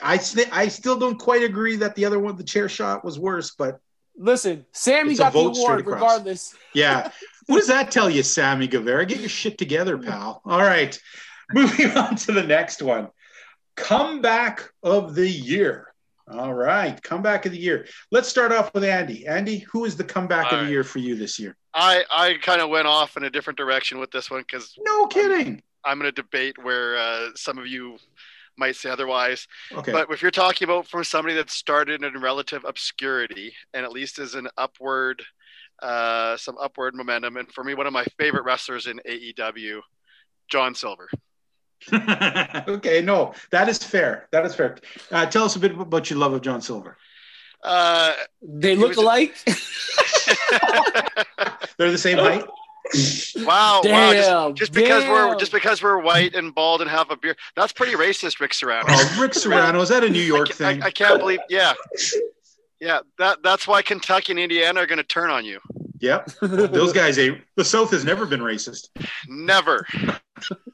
I I still don't quite agree that the other one, the chair shot, was worse, but Listen, Sammy it's got the award regardless. Yeah. what does that tell you, Sammy Guevara? Get your shit together, pal. All right. Moving on to the next one. Comeback of the year. All right. Comeback of the year. Let's start off with Andy. Andy, who is the comeback All of the year for you this year? I, I kind of went off in a different direction with this one because. No kidding. I'm, I'm going to debate where uh, some of you might say otherwise. Okay. But if you're talking about from somebody that started in relative obscurity and at least is an upward, uh, some upward momentum, and for me, one of my favorite wrestlers in AEW, John Silver. okay, no, that is fair. That is fair. Uh, tell us a bit about your love of John Silver. Uh, they look alike. They're the same height. Wow, damn, wow! Just, just because we're just because we're white and bald and have a beard, that's pretty racist, Rick Serrano. Oh, Rick Serrano, is that a New York I, thing? I, I, can't believe. Yeah, yeah. That that's why Kentucky and Indiana are going to turn on you. Yep, those guys. The South has never been racist. Never.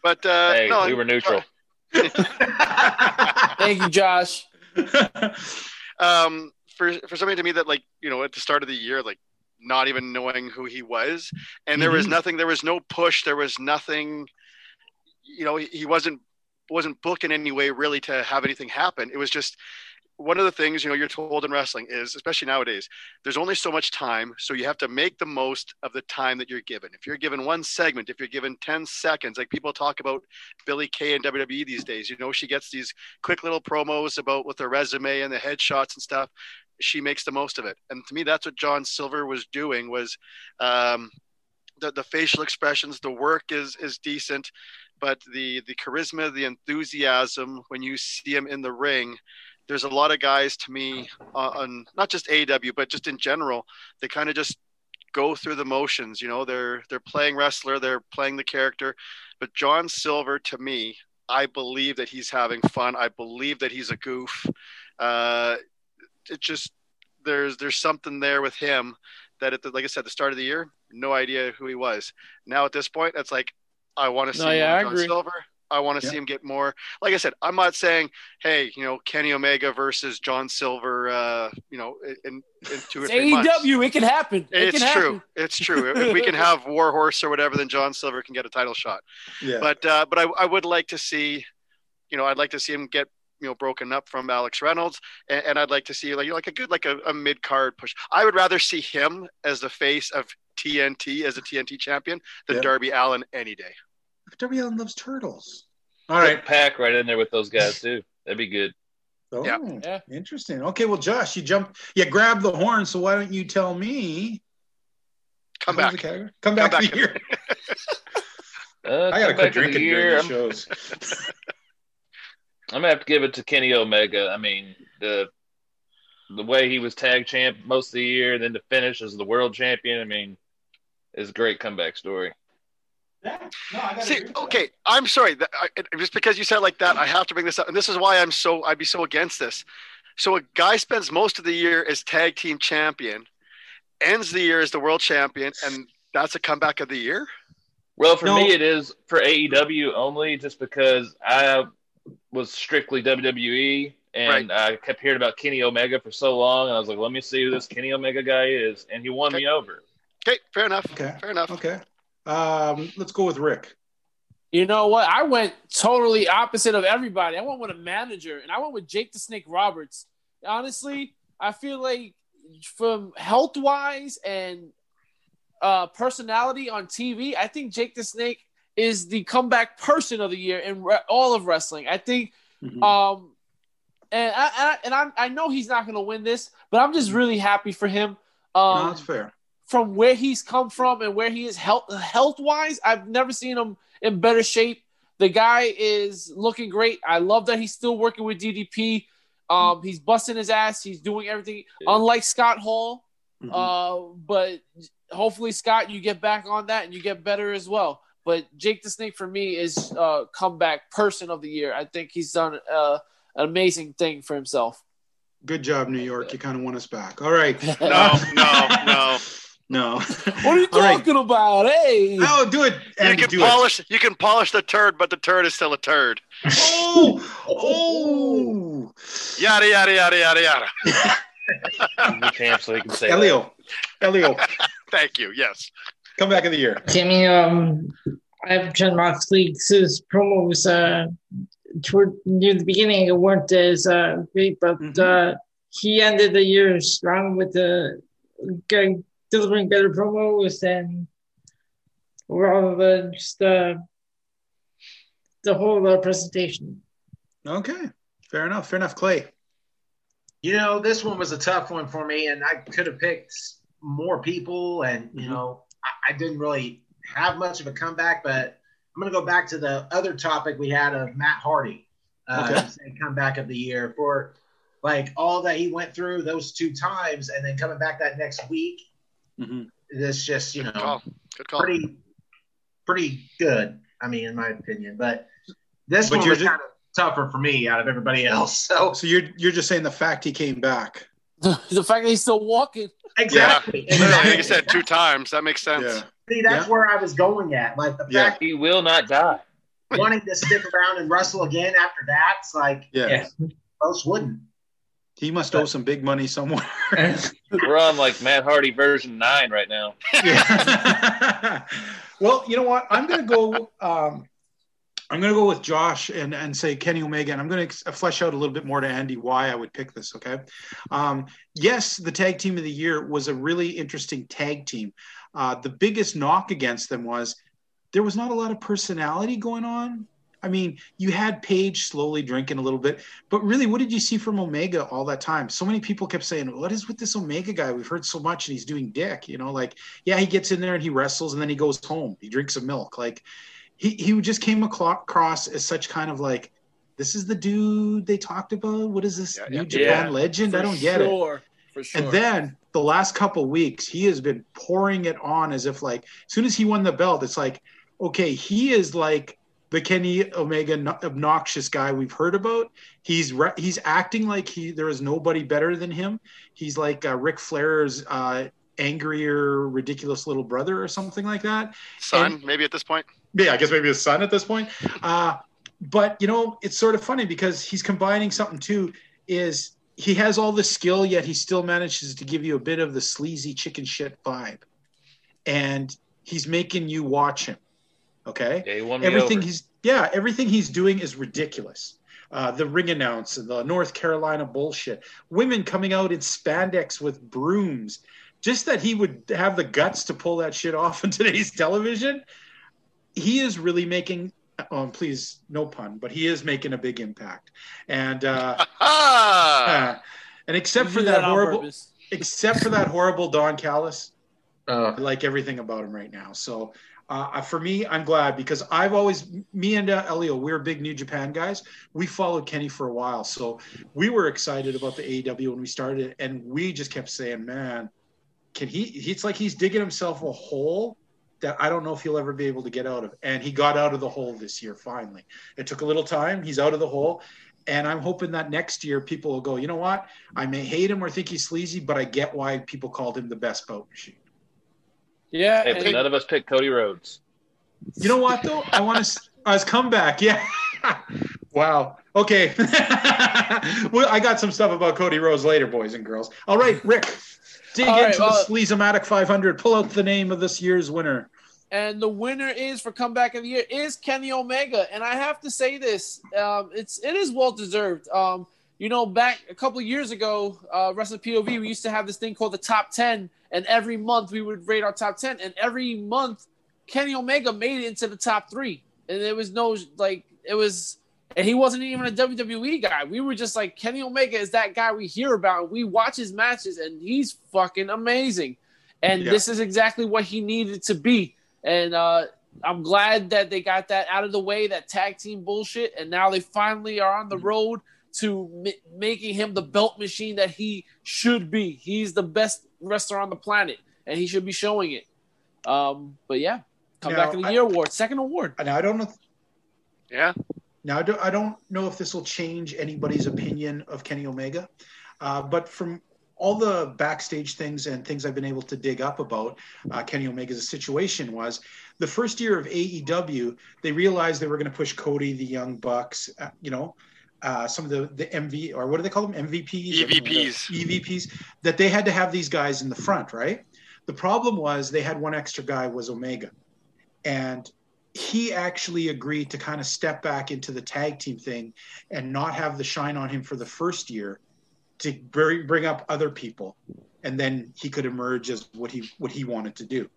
But uh, hey, no, we were neutral. Thank you, Josh. um, for for somebody to me that like you know at the start of the year like not even knowing who he was. And there mm-hmm. was nothing there was no push there was nothing you know he, he wasn't wasn't booked in any way really to have anything happen. It was just one of the things you know you're told in wrestling is especially nowadays there's only so much time so you have to make the most of the time that you're given. If you're given one segment if you're given 10 seconds like people talk about billie kay and wwe these days you know she gets these quick little promos about with her resume and the headshots and stuff she makes the most of it. And to me that's what john silver was doing was um, the, the facial expressions the work is is decent but the the charisma the enthusiasm when you see him in the ring there's a lot of guys to me uh, on not just AW but just in general they kind of just go through the motions you know they're they're playing wrestler they're playing the character. But John Silver to me I believe that he's having fun. I believe that he's a goof. Uh, it just there's there's something there with him that at the, like I said the start of the year no idea who he was now at this point it's like I want to see no, yeah, John Silver I want to yeah. see him get more. Like I said, I'm not saying, hey, you know, Kenny Omega versus John Silver, uh, you know, in, in two or three AEW, months. it can happen. It it's can true. Happen. It's true. if we can have Warhorse or whatever, then John Silver can get a title shot. Yeah. But uh, but I, I would like to see, you know, I'd like to see him get you know broken up from Alex Reynolds, and, and I'd like to see like like a good like a, a mid card push. I would rather see him as the face of TNT as a TNT champion than yeah. Darby Allin any day. Darby Allin loves turtles. All right, pack right in there with those guys too. That'd be good. Oh, yeah. yeah. Interesting. Okay, well, Josh, you jumped, you grabbed the horn. So why don't you tell me? Come back. Come, come back, back here. uh, I got to quit drinking during the shows. I'm gonna have to give it to Kenny Omega. I mean, the the way he was tag champ most of the year, and then to finish as the world champion. I mean, is a great comeback story. Yeah. No, See, okay, I'm sorry. That, I, just because you said like that, I have to bring this up, and this is why I'm so I'd be so against this. So a guy spends most of the year as tag team champion, ends the year as the world champion, and that's a comeback of the year. Well, for no. me, it is for AEW only, just because I was strictly WWE, and right. I kept hearing about Kenny Omega for so long, and I was like, let me see who this Kenny Omega guy is, and he won okay. me over. Okay, fair enough. Okay, fair enough. Okay. Um, let's go with Rick. You know what? I went totally opposite of everybody. I went with a manager, and I went with Jake the Snake Roberts. Honestly, I feel like from health wise and uh, personality on TV, I think Jake the Snake is the comeback person of the year in re- all of wrestling. I think, mm-hmm. um, and I, and I, I know he's not going to win this, but I'm just really happy for him. Um, no, that's fair from where he's come from and where he is health health wise, I've never seen him in better shape. The guy is looking great. I love that he's still working with DDP. Um, he's busting his ass. He's doing everything, yeah. unlike Scott Hall. Mm-hmm. Uh, but hopefully, Scott, you get back on that and you get better as well. But Jake the Snake for me is uh, comeback person of the year. I think he's done uh, an amazing thing for himself. Good job, New York. You kind of won us back. All right. no, no, no. No. What are you talking right. about? Hey. No, do it. Andy, you can polish. It. You can polish the turd, but the turd is still a turd. Oh, oh. Yada yada yada yada yada. we can't so he can say Elio. That. Elio. Thank you. Yes. Come back in the year. Timmy, um, I have Jon Moxley's promos uh, toward near the beginning it weren't as uh, great, but mm-hmm. uh, he ended the year strong with the delivering better promos and overall the just uh, the whole uh, presentation. Okay, fair enough. Fair enough, Clay. You know, this one was a tough one for me, and I could have picked more people, and you mm-hmm. know, I, I, didn't really have much of a comeback, but I'm going to go back to the other topic we had of Matt Hardy, uh, okay. comeback of the year for like all that he went through those two times, and then coming back that next week Mm-hmm. It's just you know call. Call. pretty pretty good. I mean, in my opinion, but this but one was just, kind of tougher for me out of everybody else. So, so you're you're just saying the fact he came back, the fact that he's still walking. Exactly. Yeah. exactly. Like you said two times. That makes sense. Yeah. See, that's yeah. where I was going at. Like the fact he will not die. Wanting to stick around and wrestle again after that, it's like yeah, most wouldn't. He must owe some big money somewhere. We're on like Matt Hardy version nine right now. Yeah. well, you know what? I'm going to go. Um, I'm going to go with Josh and, and say Kenny Omega, and I'm going to flesh out a little bit more to Andy why I would pick this. Okay. Um, yes, the tag team of the year was a really interesting tag team. Uh, the biggest knock against them was there was not a lot of personality going on. I mean, you had Page slowly drinking a little bit, but really, what did you see from Omega all that time? So many people kept saying, "What is with this Omega guy? We've heard so much, and he's doing dick." You know, like, yeah, he gets in there and he wrestles, and then he goes home. He drinks some milk. Like, he he just came across as such kind of like, this is the dude they talked about. What is this yeah, New yeah. Japan yeah, legend? I don't get sure. it. For sure. And then the last couple weeks, he has been pouring it on as if like, as soon as he won the belt, it's like, okay, he is like the Kenny Omega obnoxious guy we've heard about. He's re- he's acting like he there is nobody better than him. He's like uh, Ric Flair's uh, angrier, ridiculous little brother or something like that. Son, and, maybe at this point. Yeah, I guess maybe his son at this point. Uh, but you know, it's sort of funny because he's combining something too. Is he has all the skill, yet he still manages to give you a bit of the sleazy chicken shit vibe, and he's making you watch him Okay. Yeah, everything he's yeah, everything he's doing is ridiculous. Uh, the ring announce, the North Carolina bullshit, women coming out in spandex with brooms. Just that he would have the guts to pull that shit off on today's television. He is really making oh, please, no pun, but he is making a big impact. And uh, uh and except for that, that horrible, except for that horrible Don Callis, uh, I like everything about him right now. So uh, for me, I'm glad because I've always, me and uh, Elio, we're big New Japan guys. We followed Kenny for a while. So we were excited about the AEW when we started, and we just kept saying, man, can he, it's like he's digging himself a hole that I don't know if he'll ever be able to get out of. And he got out of the hole this year, finally. It took a little time. He's out of the hole. And I'm hoping that next year people will go, you know what? I may hate him or think he's sleazy, but I get why people called him the best bout machine. Yeah. Hey, none of us picked Cody Rhodes. You know what though? I want to. I was come back. Yeah. wow. Okay. well, I got some stuff about Cody Rhodes later, boys and girls. All right, Rick. Dig All into right, well, the Sleazomatic 500. Pull out the name of this year's winner. And the winner is for comeback of the year is Kenny Omega. And I have to say this, um, it's it is well deserved. Um, you know, back a couple years ago, uh, Wrestling POV, we used to have this thing called the Top Ten and every month we would rate our top 10 and every month kenny omega made it into the top three and there was no like it was and he wasn't even a wwe guy we were just like kenny omega is that guy we hear about we watch his matches and he's fucking amazing and yeah. this is exactly what he needed to be and uh i'm glad that they got that out of the way that tag team bullshit and now they finally are on the mm-hmm. road to m- making him the belt machine that he should be. He's the best wrestler on the planet, and he should be showing it. Um, but yeah, come now, back in the year award, second award. Now I don't know. Yeah. Now I don't, I don't know if this will change anybody's opinion of Kenny Omega, uh, but from all the backstage things and things I've been able to dig up about uh, Kenny Omega's situation was the first year of AEW, they realized they were going to push Cody, the Young Bucks, uh, you know, uh, some of the the MV or what do they call them? MVPs EVPs EVPs that they had to have these guys in the front, right? The problem was they had one extra guy was Omega, and he actually agreed to kind of step back into the tag team thing and not have the shine on him for the first year to bring up other people and then he could emerge as what he what he wanted to do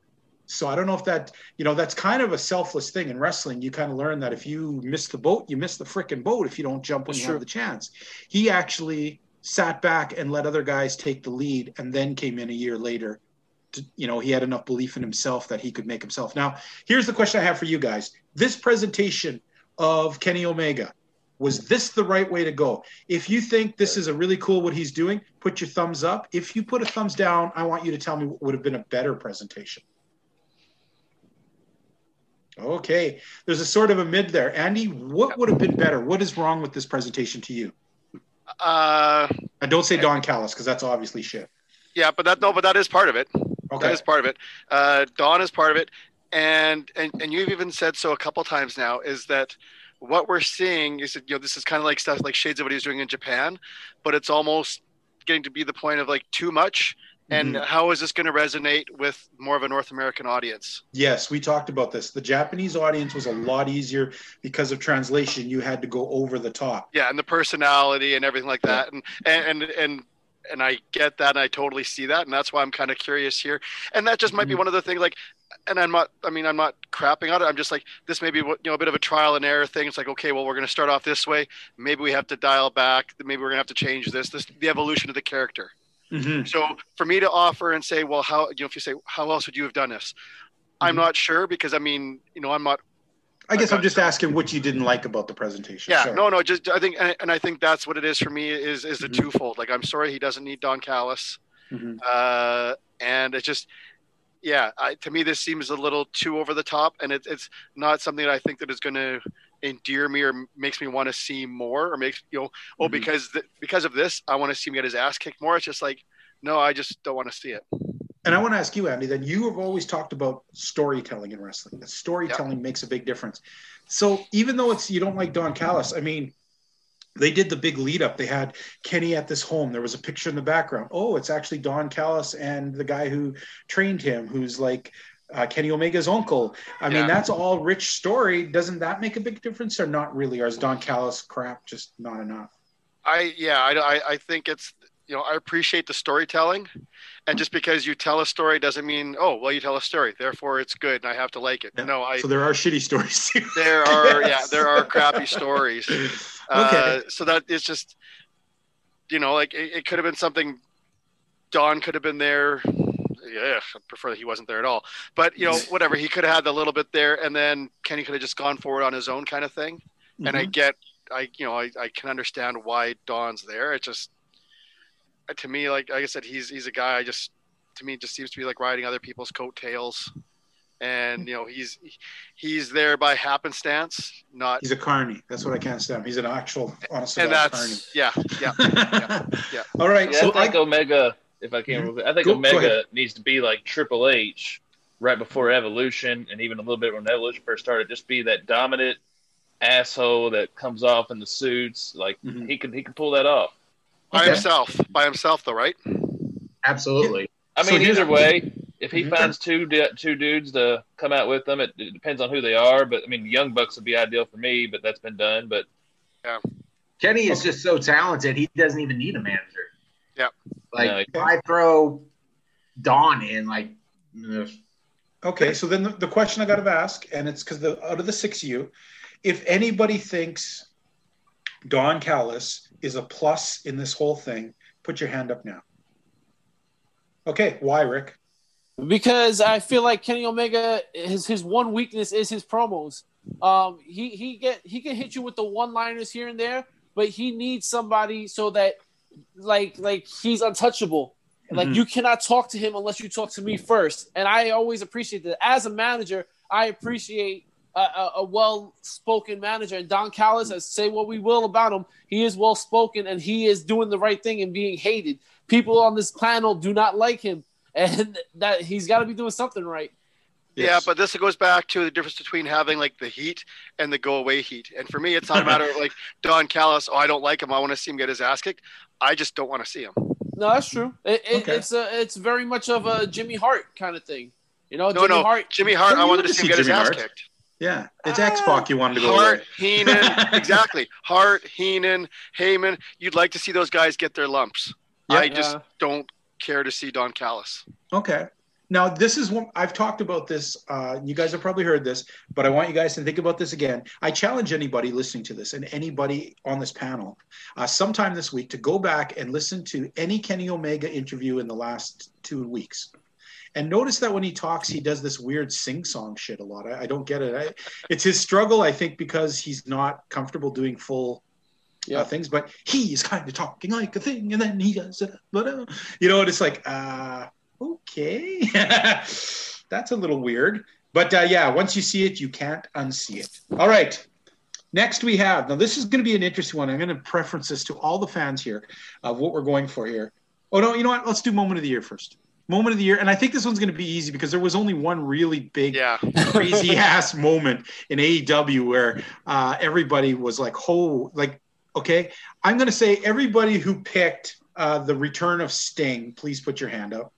so I don't know if that, you know, that's kind of a selfless thing in wrestling. You kind of learn that if you miss the boat, you miss the freaking boat if you don't jump when that's you true. have the chance. He actually sat back and let other guys take the lead and then came in a year later. To, you know, he had enough belief in himself that he could make himself. Now, here's the question I have for you guys. This presentation of Kenny Omega, was this the right way to go? If you think this is a really cool what he's doing, put your thumbs up. If you put a thumbs down, I want you to tell me what would have been a better presentation. Okay, there's a sort of a mid there. Andy, what would have been better? What is wrong with this presentation to you? Uh, and don't say Don Callis because that's obviously shit. Yeah, but that no, but that is part of it. Okay. That is part of it. Uh, Don is part of it, and and and you've even said so a couple times now. Is that what we're seeing? Is that you know this is kind of like stuff like shades of what he's doing in Japan, but it's almost getting to be the point of like too much and mm-hmm. how is this going to resonate with more of a North American audience? Yes, we talked about this. The Japanese audience was a lot easier because of translation. You had to go over the top. Yeah, and the personality and everything like that, and and and and I get that, and I totally see that, and that's why I'm kind of curious here. And that just might mm-hmm. be one of the things, like, and I'm not. I mean, I'm not crapping on it. I'm just like this may be you know a bit of a trial and error thing. It's like okay, well, we're going to start off this way. Maybe we have to dial back. Maybe we're going to have to change this. This the evolution of the character. Mm-hmm. So for me to offer and say, well, how you know if you say how else would you have done this? Mm-hmm. I'm not sure because I mean, you know, I'm not. I guess I'm, I'm just asking what you didn't like about the presentation. Yeah, sorry. no, no, just I think, and I think that's what it is for me is is the mm-hmm. twofold. Like, I'm sorry he doesn't need Don Callis, mm-hmm. uh, and it's just, yeah, I, to me this seems a little too over the top, and it, it's not something that I think that is going to endear me or makes me want to see more or makes you know oh mm-hmm. because th- because of this I want to see him get his ass kicked more. It's just like no, I just don't want to see it. And I want to ask you, Andy, that you have always talked about storytelling in wrestling. That storytelling yeah. makes a big difference. So even though it's you don't like Don Callis, I mean, they did the big lead up. They had Kenny at this home. There was a picture in the background. Oh, it's actually Don Callis and the guy who trained him, who's like uh, Kenny Omega's uncle. I yeah. mean, that's all rich story. Doesn't that make a big difference, or not really? Or is Don Callis crap just not enough? I yeah, I, I think it's you know I appreciate the storytelling, and just because you tell a story doesn't mean oh well you tell a story therefore it's good and I have to like it. Yeah. No, I. So there are shitty stories. Too. There are yes. yeah there are crappy stories. Okay. Uh, so that is just you know like it, it could have been something. Don could have been there yeah, I prefer that he wasn't there at all. But you know, whatever, he could have had a little bit there, and then Kenny could have just gone forward on his own kind of thing. Mm-hmm. And I mm-hmm. get, I you know, I, I can understand why Don's there. It just to me, like like I said, he's he's a guy. I just to me just seems to be like riding other people's coattails. And you know he's he's there by happenstance, not. He's a carny. That's what I can't stand. He's an actual, honest. And that's carny. yeah, yeah, yeah, yeah. All right. Yeah, so I think I, Omega if I can. Mm-hmm. I think go, Omega go needs to be like Triple H right before Evolution, and even a little bit when Evolution first started. Just be that dominant asshole that comes off in the suits. Like mm-hmm. he can he can pull that off by okay. himself. By himself, though, right? Absolutely. I mean, so either way, if he mm-hmm. finds two two dudes to come out with them, it, it, depends on who they are. But I mean, Young Bucks would be ideal for me, but that's been done. But yeah, Kenny is just so talented; he doesn't even need a manager. Yeah. Like no, I throw Don in, like. Okay, so then the, the question I got to ask, and it's because the out of the six of you, if anybody thinks Don Callis is a plus in this whole thing, put your hand up now. Okay, why, Rick? Because I feel like Kenny Omega his his one weakness is his promos. Um, he he get he can hit you with the one liners here and there, but he needs somebody so that like like he's untouchable. Like mm-hmm. you cannot talk to him unless you talk to me first. And I always appreciate that. As a manager, I appreciate a, a, a well-spoken manager. And Don Callis, I say what we will about him, he is well-spoken and he is doing the right thing and being hated. People on this panel do not like him, and that he's got to be doing something right. Yes. Yeah, but this goes back to the difference between having like the heat and the go away heat. And for me, it's not a matter of like Don Callis. Oh, I don't like him. I want to see him get his ass kicked. I just don't want to see him. No, that's true. It, it, okay. It's a, it's very much of a Jimmy Hart kind of thing. You know, no, Jimmy no, Hart. Jimmy Hart. I wanted to see him get Jimmy his ass kicked. Yeah, it's uh, X Pac you wanted to go. With. Hart, away. Heenan, exactly. Hart, Heenan, Heyman. You'd like to see those guys get their lumps. Yep. I just don't care to see Don Callis. Okay. Now, this is one I've talked about this. Uh, you guys have probably heard this, but I want you guys to think about this again. I challenge anybody listening to this and anybody on this panel uh, sometime this week to go back and listen to any Kenny Omega interview in the last two weeks. And notice that when he talks, he does this weird sing song shit a lot. I, I don't get it. I, it's his struggle, I think, because he's not comfortable doing full uh, things, but he is kind of talking like a thing, and then he does it. But, uh, you know, it's like, uh, okay, that's a little weird. But uh, yeah, once you see it, you can't unsee it. All right. Next, we have now. This is going to be an interesting one. I'm going to preference this to all the fans here of what we're going for here. Oh no, you know what? Let's do moment of the year first. Moment of the year, and I think this one's going to be easy because there was only one really big, yeah. crazy ass moment in AEW where uh, everybody was like, "Oh, like okay." I'm going to say everybody who picked uh, the return of Sting, please put your hand up.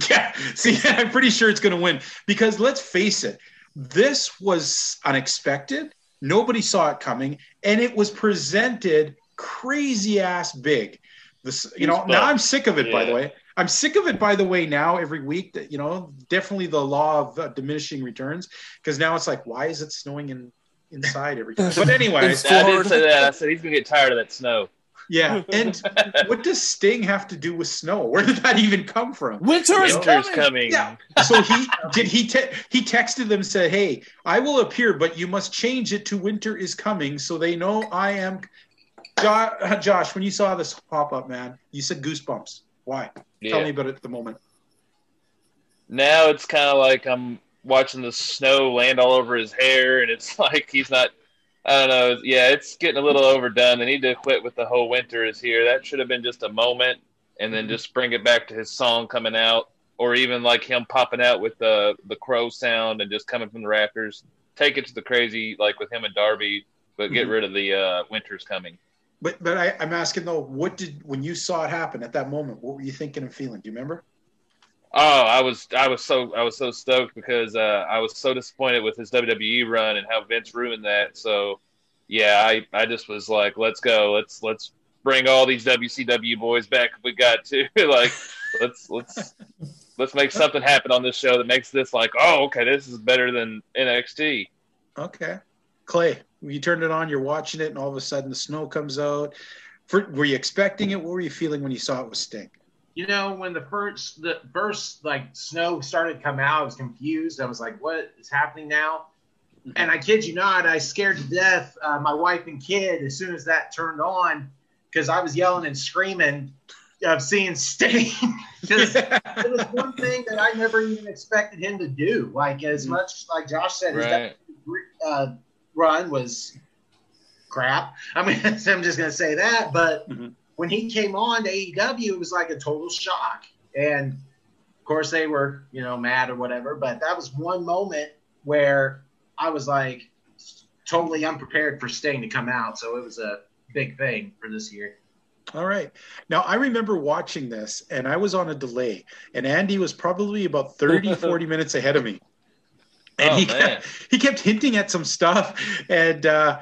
Yeah. See, I'm pretty sure it's going to win because let's face it, this was unexpected. Nobody saw it coming, and it was presented crazy ass big. This, you know, now I'm sick of it. Yeah. By the way, I'm sick of it. By the way, now every week that you know, definitely the law of uh, diminishing returns because now it's like, why is it snowing in inside every time? But anyway, I didn't say that. I said he's gonna get tired of that snow. Yeah, and what does Sting have to do with snow? Where did that even come from? Winter is coming. coming. Yeah. So he did he te- he texted them said, "Hey, I will appear, but you must change it to winter is coming, so they know I am." Uh, Josh, when you saw this pop up, man, you said goosebumps. Why? Yeah. Tell me about it at the moment. Now it's kind of like I'm watching the snow land all over his hair, and it's like he's not I don't know. Yeah, it's getting a little overdone. They need to quit with the whole winter is here. That should have been just a moment, and then just bring it back to his song coming out, or even like him popping out with the the crow sound and just coming from the rafters. Take it to the crazy, like with him and Darby, but get mm-hmm. rid of the uh, winter's coming. But but I, I'm asking though, what did when you saw it happen at that moment? What were you thinking and feeling? Do you remember? Oh, I was I was so I was so stoked because uh, I was so disappointed with his WWE run and how Vince ruined that. So yeah, I, I just was like, let's go, let's let's bring all these WCW boys back if we got to. like let's let's let's make something happen on this show that makes this like, oh, okay, this is better than NXT. Okay. Clay, you turned it on, you're watching it, and all of a sudden the snow comes out. For, were you expecting it? What were you feeling when you saw it was Sting? You know, when the first the first like snow started to come out, I was confused. I was like, "What is happening now?" Mm-hmm. And I kid you not, I scared to death uh, my wife and kid as soon as that turned on because I was yelling and screaming of seeing Sting. Because it was one thing that I never even expected him to do. Like as mm-hmm. much like Josh said, right. his uh, run was crap. I mean, I'm just gonna say that, but. Mm-hmm when he came on to AEW, it was like a total shock. And of course, they were, you know, mad or whatever. But that was one moment where I was like totally unprepared for Sting to come out. So it was a big thing for this year. All right. Now, I remember watching this and I was on a delay, and Andy was probably about 30, 40 minutes ahead of me. And oh, he, kept, he kept hinting at some stuff. And, uh,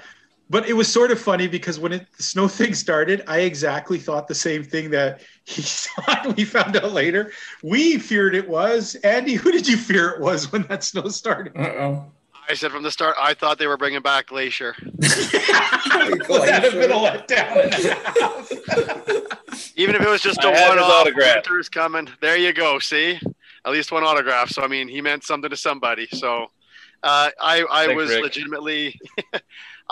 but it was sort of funny because when it, the snow thing started, I exactly thought the same thing that he thought. We found out later. We feared it was Andy. Who did you fear it was when that snow started? Uh oh. I said from the start, I thought they were bringing back Glacier. Would that have been a letdown? Even if it was just a one-off, Winter's coming. There you go. See, at least one autograph. So I mean, he meant something to somebody. So uh, I, I Thanks, was Rick. legitimately.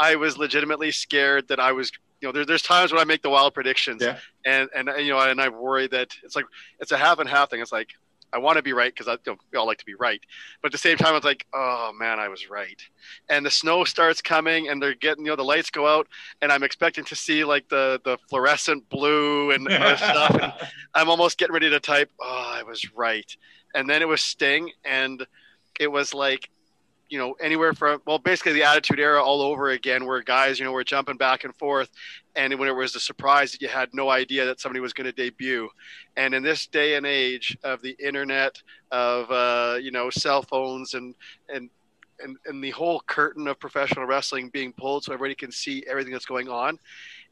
I was legitimately scared that I was, you know, there, there's times when I make the wild predictions, yeah. and and you know, and I worry that it's like it's a half and half thing. It's like I want to be right because I you know, we all like to be right, but at the same time, it's like, oh man, I was right. And the snow starts coming, and they're getting, you know, the lights go out, and I'm expecting to see like the the fluorescent blue and stuff, and I'm almost getting ready to type, oh, I was right. And then it was Sting, and it was like you know anywhere from well basically the attitude era all over again where guys you know were jumping back and forth and when it was a surprise that you had no idea that somebody was going to debut. And in this day and age of the internet of uh, you know cell phones and and and, and the whole curtain of professional wrestling being pulled so everybody can see everything that's going on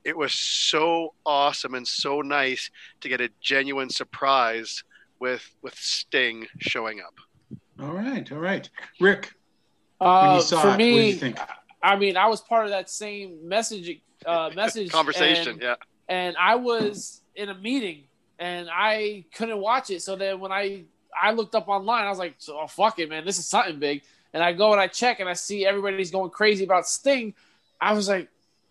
it was so awesome and so nice to get a genuine surprise with with sting showing up. All right all right. Rick uh, for it, me, I mean, I was part of that same message uh, message conversation. And, yeah, and I was in a meeting and I couldn't watch it. So then when I I looked up online, I was like, "Oh fuck it, man, this is something big." And I go and I check and I see everybody's going crazy about Sting. I was like,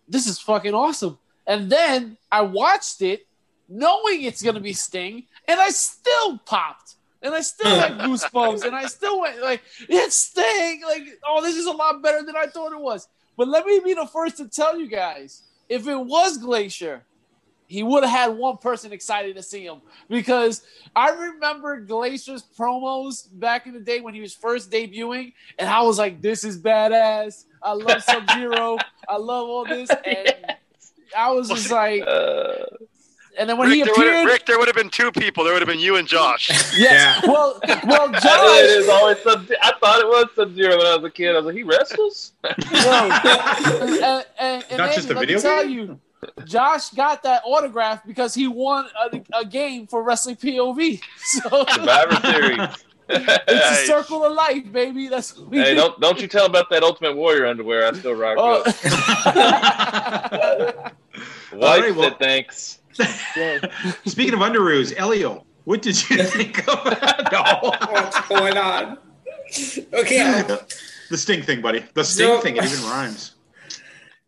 "This is fucking awesome." And then I watched it, knowing it's gonna be Sting, and I still popped and I still had goosebumps, and I still went like it Sting. Like, oh, this is a lot better than I thought it was. But let me be the first to tell you guys, if it was Glacier, he would have had one person excited to see him because I remember Glacier's promos back in the day when he was first debuting, and I was like, "This is badass. I love Sub Zero. I love all this." And I was just like, uh, and then when Rick, he there Rick, there would have been two people. There would have been you and Josh. yes. Yeah. Well, well, I, Josh. it is always Sub. I thought it was Sub Zero when I was a kid. I was like, he wrestles. Whoa. and, and, and Not just Andy, a let video me tell you, Josh got that autograph because he won a, a game for Wrestling POV. So Survivor Series. it's Nice. a circle of life, baby. That's what we hey, do. don't don't you tell about that Ultimate Warrior underwear. I still rock Oh. up. White right, well- said thanks. Speaking of underoos, Elio, what did you think of no. What's going on? Okay. um, the sting thing, buddy? The sting So- thing, it even rhymes.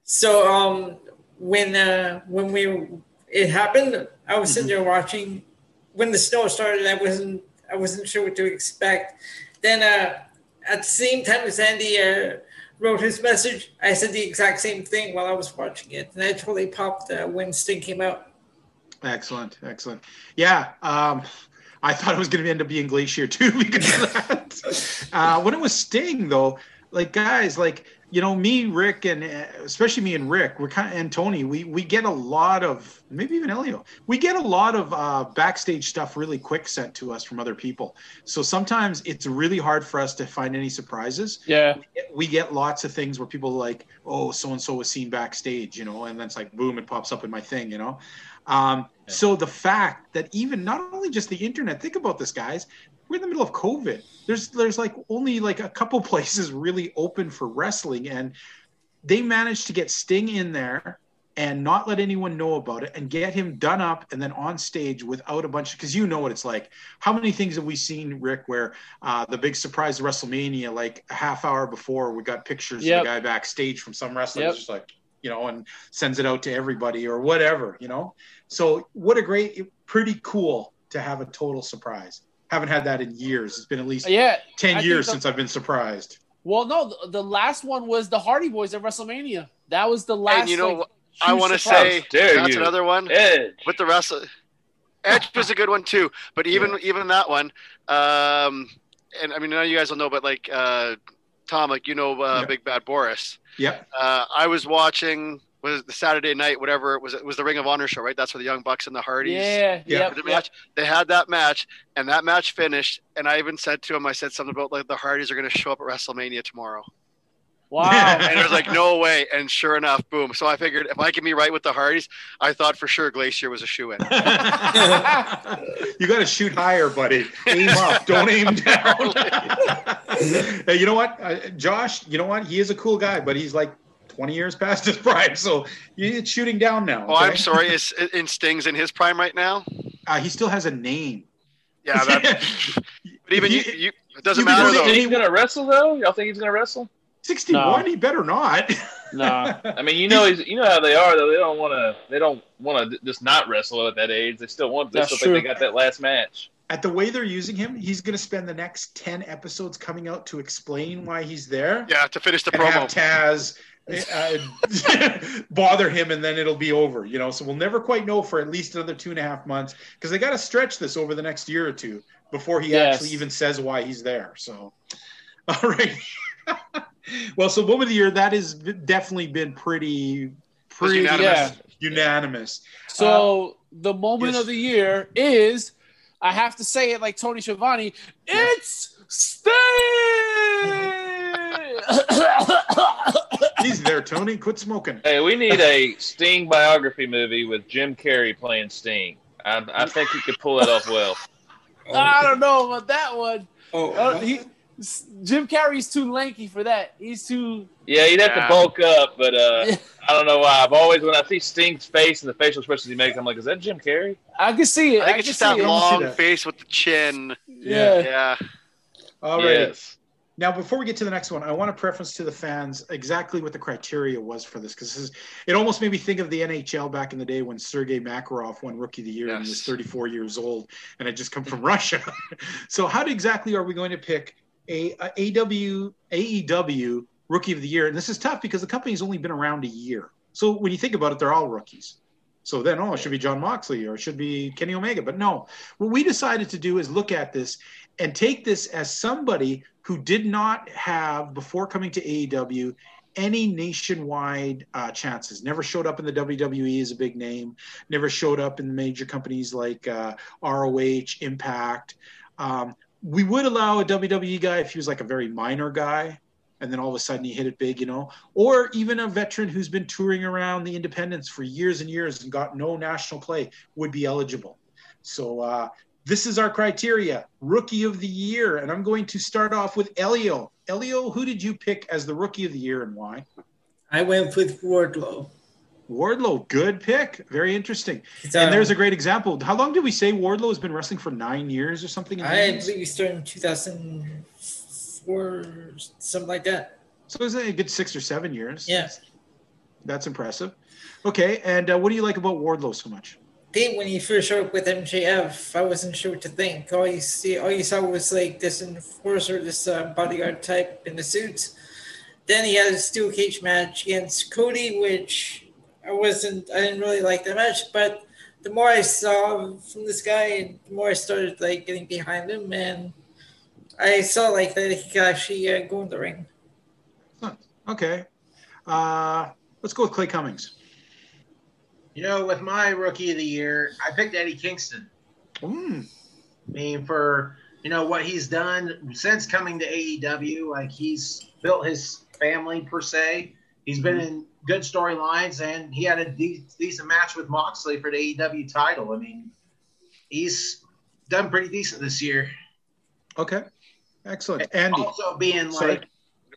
So um, when uh, when we it happened, I was sitting there watching. When the snow started, I wasn't I wasn't sure what to expect. Then uh, at the same time as Andy uh, wrote his message, I said the exact same thing while I was watching it, and I totally popped uh, when Sting came out. Excellent, excellent. Yeah, um, I thought it was going to end up being Glacier too because of that. Uh, when it was Sting, though, like guys, like you know, me, Rick, and uh, especially me and Rick, we're kind of and Tony, we we get a lot of maybe even Elio, we get a lot of uh, backstage stuff really quick sent to us from other people. So sometimes it's really hard for us to find any surprises. yeah. we get lots of things where people are like, oh, so and so was seen backstage, you know, and then it's like, boom, it pops up in my thing, you know. Um, So the fact that even not only just the internet, think about this, guys. We're in the middle of COVID. There's there's like only like a couple places really open for wrestling, and they managed to get Sting in there and not let anyone know about it and get him done up and then on stage without a bunch because you know what it's like how many things have we seen rick where uh, the big surprise of wrestlemania like a half hour before we got pictures Yep. of the guy backstage from some wrestler Yep. just like you know and sends it out to everybody or whatever you know so what a great pretty cool to have a total surprise haven't had that in years it's been at least Yeah. 10 I years think since i've been surprised Well, no, the, the last one was the Hardy Boys at WrestleMania. That was the last. and you know, like. I want to say that's you. another one Edge. with the wrestler. Edge was a good one too, but even even that one, um, and I mean, none of you guys will know, but like uh, Tom, like you know, uh, Yeah. Big Bad Boris. Yeah. Uh, I was watching was the Saturday night, whatever it was. It was the Ring of Honor show, right? That's where the Young Bucks and the Hardys. Yeah, Yeah. yep, The yep. match. They had that match, and that match finished. And I even said to him, I said something about like the Hardys are going to show up at WrestleMania tomorrow. Wow. And it was like, no way. And sure enough, boom. So I figured if I can be right with the Hardys, I thought for sure Glacier was a shoe in. you got to shoot higher, buddy. Aim up, don't aim down. hey, you know what, uh, Josh? You know what? He is a cool guy, but he's like 20 years past his prime, so it's shooting down now. Oh, I'm sorry. Is in Sting's in his prime right now? Uh, he still has a name. Yeah, that, but even you, you, you, it doesn't you matter do though. the- Think he's gonna wrestle though? Y'all think he's gonna wrestle? 61. No. He better not. Nah. I mean, you know, he's, you know how they are though. They don't want to. They don't want to just not wrestle at that age. They still want. They That's still think true. they got that last match. At the way they're using him, he's going to spend the next 10 episodes coming out to explain why he's there. Yeah, to finish the and have promo. Taz uh, bother him, and then it'll be over. You know, so we'll never quite know for at least another two and a half months because they got to stretch this over the next year or two before he Yes. actually even says why he's there. So, all right. Well, so woman of the year that has definitely been pretty, pretty unanimous. Yeah. unanimous. So the moment yes. of the year is, I have to say it like Tony Schiavone, it's Sting. He's there, Tony. Quit smoking. Hey, we need a Sting biography movie with Jim Carrey playing Sting. I, I think he could pull it off well. I don't know about that one. Oh, Uh, he, Jim Carrey's too lanky for that. He's too. Yeah, he'd have Yeah. to bulk up, but uh, I don't know why. I've always, when I see Sting's face and the facial expressions he makes, I'm like, is that Jim Carrey? I can see it. I I, think can it's just see that it. long- long that. face with the chin. Yeah. Yeah. All right. Yes. Now, before we get to the next one, I want to preference to the fans exactly what the criteria was for this because this it almost made me think of the NHL back in the day when Sergei Makarov won Rookie of the Year and he was 34 years old and had just come from Russia. so, how exactly are we going to pick a, a AW AEW Rookie of the Year? And this is tough because the company's only been around a year. So when you think about it, they're all rookies. So then, oh, it should be Jon Moxley or it should be Kenny Omega. But no, what we decided to do is look at this and take this as somebody who did not have, before coming to AEW, any nationwide uh, chances. Never showed up in the WWE as a big name. Never showed up in major companies like uh, ROH, Impact. Um, we would allow a WWE guy if he was like a very minor guy, and then all of a sudden he hit it big, you know, or even a veteran who's been touring around the independents for years and years and got no national play would be eligible. So uh, this is our criteria rookie of the year. And I'm going to start off with Elio. Elio, who did you pick as the rookie of the year and why? I went with Wardlow. Wardlow, good pick. Very interesting. Uh, and there's a great example. How long did we say Wardlow has been wrestling for nine years or something? I believe he started in 2004, something like that. So it's a good six or seven years. Yeah. That's impressive. Okay. And uh, what do you like about Wardlow so much? think when he first showed up with MJF, I wasn't sure what to think. All you see, all you saw was like this enforcer, this uh, bodyguard type in the suits. Then he had a steel cage match against Cody, which I wasn't, I didn't really like that match. But the more I saw from this guy, the more I started like getting behind him, and I saw like that he could actually uh, go in the ring. Okay, uh, let's go with Clay Cummings. You know, with my rookie of the year, I picked Eddie Kingston. Mm. I mean, for you know what he's done since coming to AEW, like he's built his family per se. He's been mm-hmm. in good storylines, and he had a de- decent match with Moxley for the AEW title. I mean, he's done pretty decent this year. Okay, excellent. And also being sorry. like,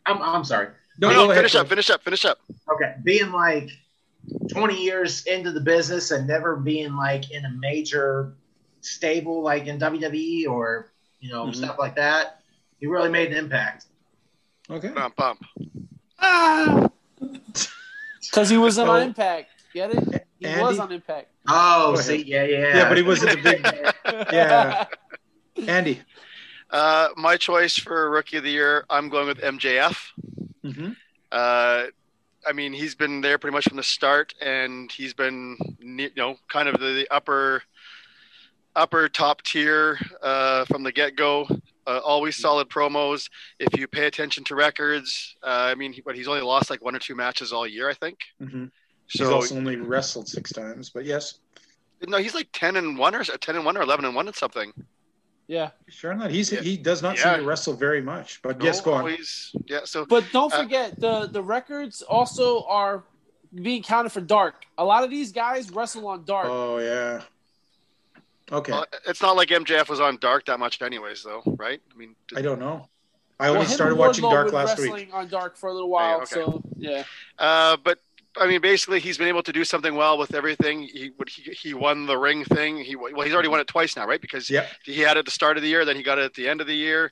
I'm, I'm sorry. No, no, finish up, finish up, finish up. Okay, being like 20 years into the business and never being like in a major stable like in WWE or you know mm-hmm. stuff like that, he really made an impact. Okay. Pump, pump. Ah. Because he was on oh. Impact. Get it? He Andy? was on Impact. Oh, see, yeah, yeah. Yeah, but he wasn't a big. yeah. Andy. Uh, my choice for rookie of the year, I'm going with MJF. Mm-hmm. Uh, I mean, he's been there pretty much from the start, and he's been, you know, kind of the, the upper, upper top tier uh, from the get go. Uh, always solid promos. If you pay attention to records, uh, I mean, but he's only lost like one or two matches all year, I think. Mm-hmm. So he's also only wrestled six times, but yes. No, he's like ten and one or ten and one or eleven and one and something. Yeah, sure not. He's yeah. he does not yeah. seem to wrestle very much, but no, yes, go on. yeah. So, but don't uh, forget the the records also are being counted for dark. A lot of these guys wrestle on dark. Oh yeah. Okay. Well, it's not like MJF was on dark that much, anyways, though, right? I mean, I don't know. I only well, started watching Dark last week. Wrestling on Dark for a little while, okay. so yeah. Uh, but I mean, basically, he's been able to do something well with everything. He he, he won the ring thing. He well, he's already won it twice now, right? Because yep. he had it at the start of the year, then he got it at the end of the year.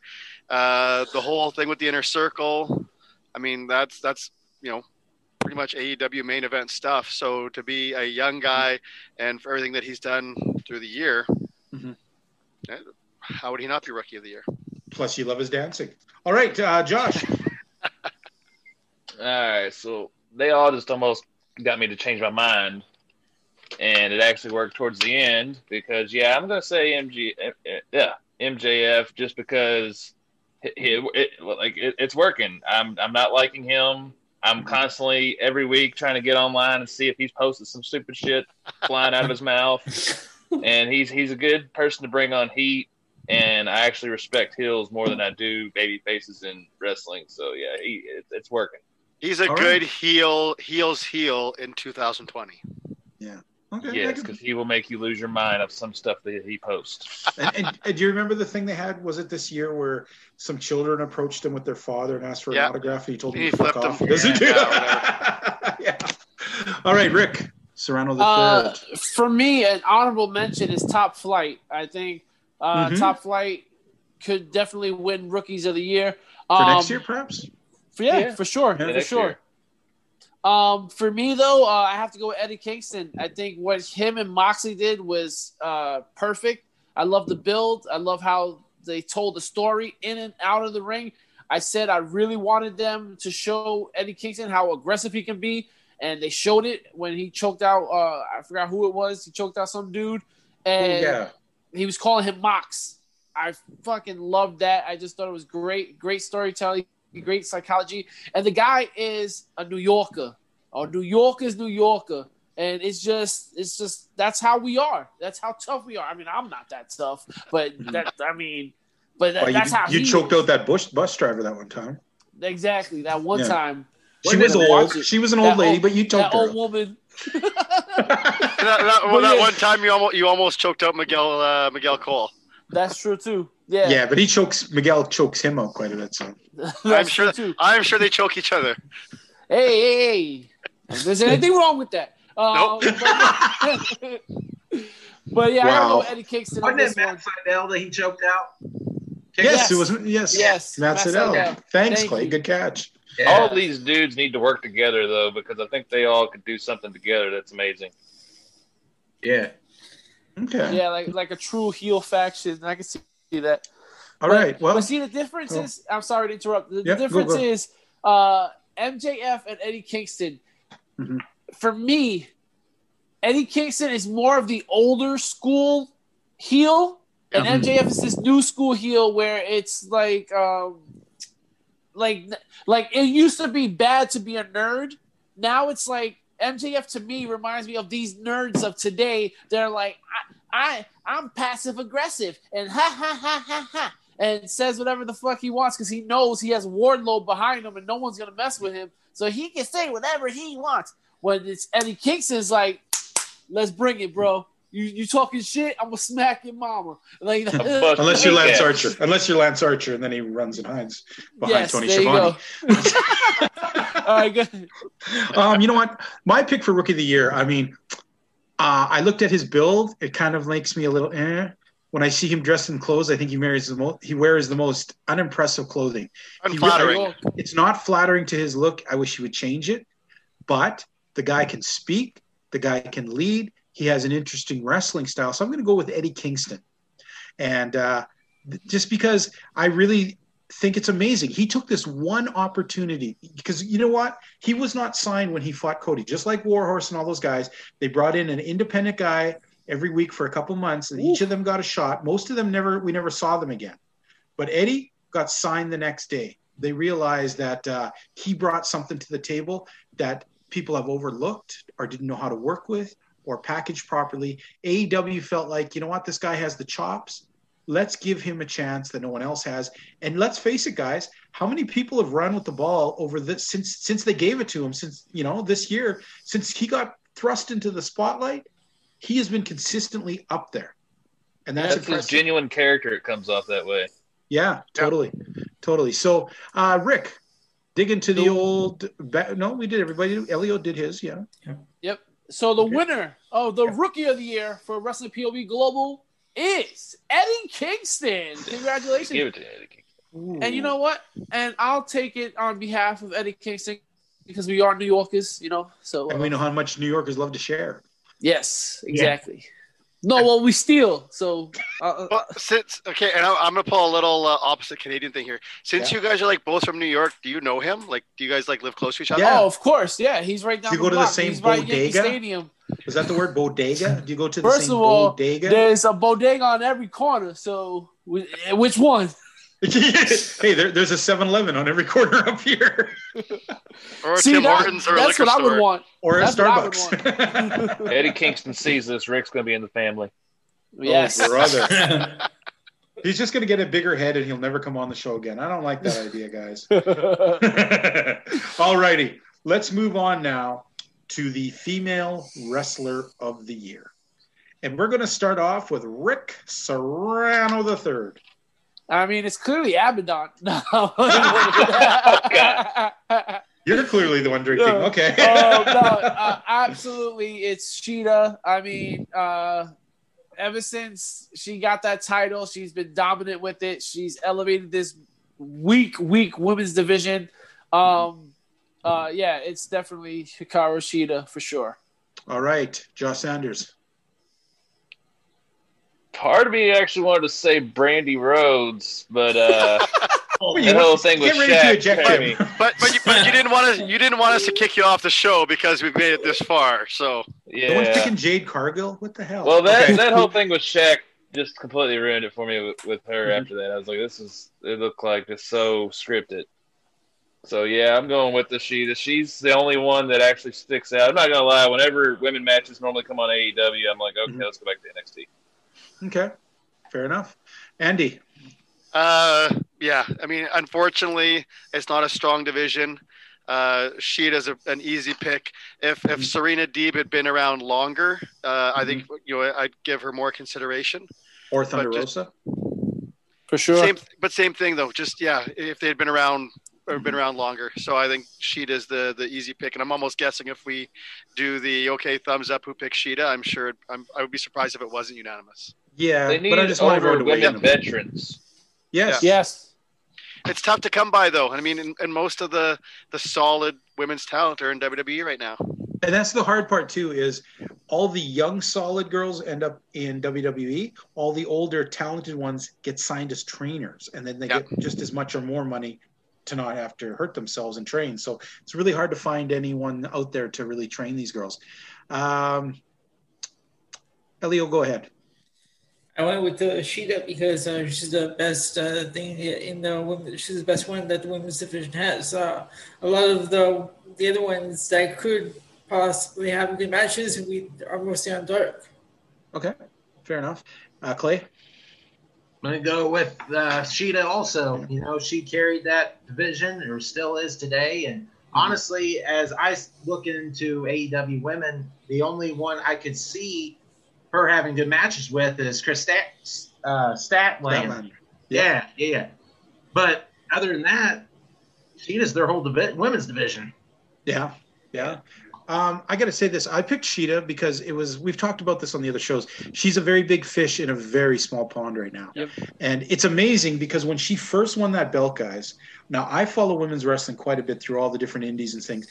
Uh, the whole thing with the inner circle. I mean, that's that's you know pretty much AEW main event stuff. So to be a young guy and for everything that he's done through the year, mm-hmm. Eh, how would he not be rookie of the year? Plus, you love his dancing. All right, uh, Josh. All right, so they all just almost got me to change my mind, and it actually worked towards the end because yeah, I'm gonna say MG, yeah, MJF just because it, it, it like it, it's working. I'm I'm not liking him. I'm mm-hmm. constantly every week trying to get online and see if he's posted some stupid shit flying out of his mouth. And he's he's a good person to bring on heat. And I actually respect heels more than I do baby faces in wrestling. So yeah, he, it, it's working. He's a All good right. heel, heels heel in 2020. Yeah. Okay. Yes, because he will make you lose your mind of some stuff that he posts. and, and, and, do you remember the thing they had? Was it this year where some children approached him with their father and asked for yeah. an autograph, and he told them he to fuck off? Him. Yeah, yeah, All right, Rick Serrano the uh, third. For me, an honorable mention is Top Flight. I think uh, mm-hmm. Top Flight could definitely win Rookies of the Year for um, next year, perhaps. For, yeah, yeah, for sure, yeah, for sure. Year. Um, for me though, uh, I have to go with Eddie Kingston. I think what him and Moxley did was uh, perfect. I love the build. I love how they told the story in and out of the ring. I said I really wanted them to show Eddie Kingston how aggressive he can be, and they showed it when he choked out. Uh, I forgot who it was. He choked out some dude, and yeah. he was calling him Mox. I fucking loved that. I just thought it was great, great storytelling great psychology. And the guy is a New Yorker. Or New Yorker's New Yorker. And it's just, it's just that's how we are. That's how tough we are. I mean, I'm not that tough, but that I mean, but that, well, that's you, how you choked is. out that bush bus driver that one time. Exactly, that one yeah. time. She was old. She was an old lady, old, but you choked that her. old woman. that, that, well, that one time you almost you almost choked out Miguel uh, Miguel Cole. That's true too. Yeah. Yeah, but he chokes Miguel chokes him out quite a bit. So I'm sure. Too. I'm sure they choke each other. Hey, hey, hey! There's anything wrong with that? Um, nope. But, but yeah, wow. I don't know Eddie Kingston. Wasn't it Matt Sydal that he choked out? Yes, yes, it was. Yes, yes, Matt, Matt Sydal. Sydal. Thanks, Thank Clay. You. Good catch. Yeah. All these dudes need to work together though, because I think they all could do something together that's amazing. Yeah. Okay. Yeah, like like a true heel faction. and I can see that. All but, right. Well, but see the difference oh. is. I'm sorry to interrupt. The, yeah, difference go, go. is uh, MJF and Eddie Kingston. Mm-hmm. For me, Eddie Kingston is more of the older school heel, and mm-hmm. MJF is this new school heel where it's like, um, like, like it used to be bad to be a nerd. Now it's like MJF to me reminds me of these nerds of today. They're like, I, I I'm passive aggressive and ha ha ha ha ha, and says whatever the fuck he wants because he knows he has Wardlow behind him and no one's gonna mess with him, so he can say whatever he wants. When it's Eddie Kingston's like, let's bring it, bro. You you talking shit? I'm gonna smack your mama. Like unless you're Lance Archer, unless you're Lance Archer, and then he runs and hides behind yes, Tony Schiavone. All right, good. Um, you know what? My pick for rookie of the year. I mean, uh, I looked at his build. It kind of makes me a little eh. When I see him dressed in clothes, I think he wears the most. He wears the most unimpressive clothing. Unflattering. Really, it's not flattering to his look. I wish he would change it, but the guy can speak. The guy can lead he has an interesting wrestling style. So I'm going to go with Eddie Kingston. And uh, just because I really think it's amazing. He took this one opportunity because you know what? He was not signed when he fought Cody, just like Warhorse and all those guys. They brought in an independent guy every week for a couple months, and Ooh. each of them got a shot. Most of them never, we never saw them again. But Eddie got signed the next day. They realized that uh, he brought something to the table that people have overlooked or didn't know how to work with or packaged properly. AEW felt like, you know what, this guy has the chops. Let's give him a chance that no one else has. And let's face it, guys, how many people have run with the ball over this since since they gave it to him, since you know, this year, since he got thrust into the spotlight, he has been consistently up there. And that's, that's his genuine character. It comes off that way. Yeah, totally, yeah. totally. So, uh, Rick, dig into the old. No, we did. Everybody. Elio did his. Yeah. yeah. Yep. So the okay. winner of the Rookie of the Year for Wrestling POV Global is Eddie Kingston. Congratulations. Give it to Eddie Kingston. And you know what? And I'll take it on behalf of Eddie Kingston because we are New Yorkers, you know. So and we uh, know how much New Yorkers love to share. Yes, exactly. Yeah. No, well, we steal. So, uh, uh well, since okay, and I, am gonna pull a little uh, opposite Canadian thing here. Since yeah. you guys are like both from New York, do you know him? Like, do you guys like live close to each other? Yeah, oh, of course. Yeah, he's right down. Do you go to block. the same he's bodega? Stadium. Is that the word bodega? Do you go to the First same of all, bodega? There's a bodega on every corner. So, which one? hey, there, there's a 7-Eleven on every corner up here. or See, Tim that, Hortons or that's what store. I would want. Or that's a Starbucks. Eddie Kingston sees this. Rick's going to be in the family. Yes, oh, brother. He's just going to get a bigger head and he'll never come on the show again. I don't like that idea, guys. All righty. Let's move on now to the female wrestler of the year. And we're going to start off with Rick Serrano III. I mean, it's clearly Abaddon. No. You're clearly the one drinking. No. Okay. oh, no, uh, absolutely. It's Shida. I mean, uh, ever since she got that title, she's been dominant with it. She's elevated this weak, weak women's division. Um, uh, yeah, it's definitely Hikaru Shida for sure. All right, Josh Sanders. Part of me actually wanted to say Brandi Rhodes, but uh, oh, the whole thing was Shaq. But but you, but you didn't want to you didn't want us to kick you off the show because we've made it this far. So yeah, no one's picking Jade Cargill. What the hell? Well, that okay. that whole thing with Shaq just completely ruined it for me with, with her. Mm-hmm. After that, I was like, this is it looked like just so scripted. So yeah, I'm going with the Shida. She's the only one that actually sticks out. I'm not gonna lie. Whenever women matches normally come on AEW, I'm like, okay, mm-hmm. let's go back to NXT. Okay, fair enough. Andy. Uh, yeah. I mean, unfortunately, it's not a strong division. Uh, Shida's a, an easy pick. If if mm-hmm. Serena Deeb had been around longer, uh, mm-hmm. I think you know I'd give her more consideration. Or Thunder Rosa. For sure. Same, but same thing though. Just yeah, if they had been around or been around longer. So I think Shida's the the easy pick, and I'm almost guessing if we do the okay thumbs up who picks Shida, I'm sure I'm, I would be surprised if it wasn't unanimous. Yeah, they need but I just want everyone to women veterans. Yes, yeah. yes. It's tough to come by though. I mean, and, and most of the the solid women's talent are in WWE right now. And that's the hard part too is all the young solid girls end up in WWE. All the older talented ones get signed as trainers, and then they yep. get just as much or more money to not have to hurt themselves and train. So it's really hard to find anyone out there to really train these girls. Um, Elio, go ahead. I went with the Shida because uh, she's the best uh, thing in the women. She's the best one that the women's division has. Uh, a lot of the the other ones that could possibly have good matches, we are mostly on dark. Okay, fair enough. Uh, Clay. I'm going to go with uh, Shida also. You know, she carried that division or still is today. And honestly, as I look into AEW women, the only one I could see her having good matches with is Kris Stat, uh, Statlander. Yeah, yeah, yeah. But other than that, Shida's their whole divi- women's division. Yeah, yeah. Um, I got to say this. I picked Shida because it was. We've talked about this on the other shows. She's a very big fish in a very small pond right now, yep. and it's amazing because when she first won that belt, guys. Now I follow women's wrestling quite a bit through all the different indies and things.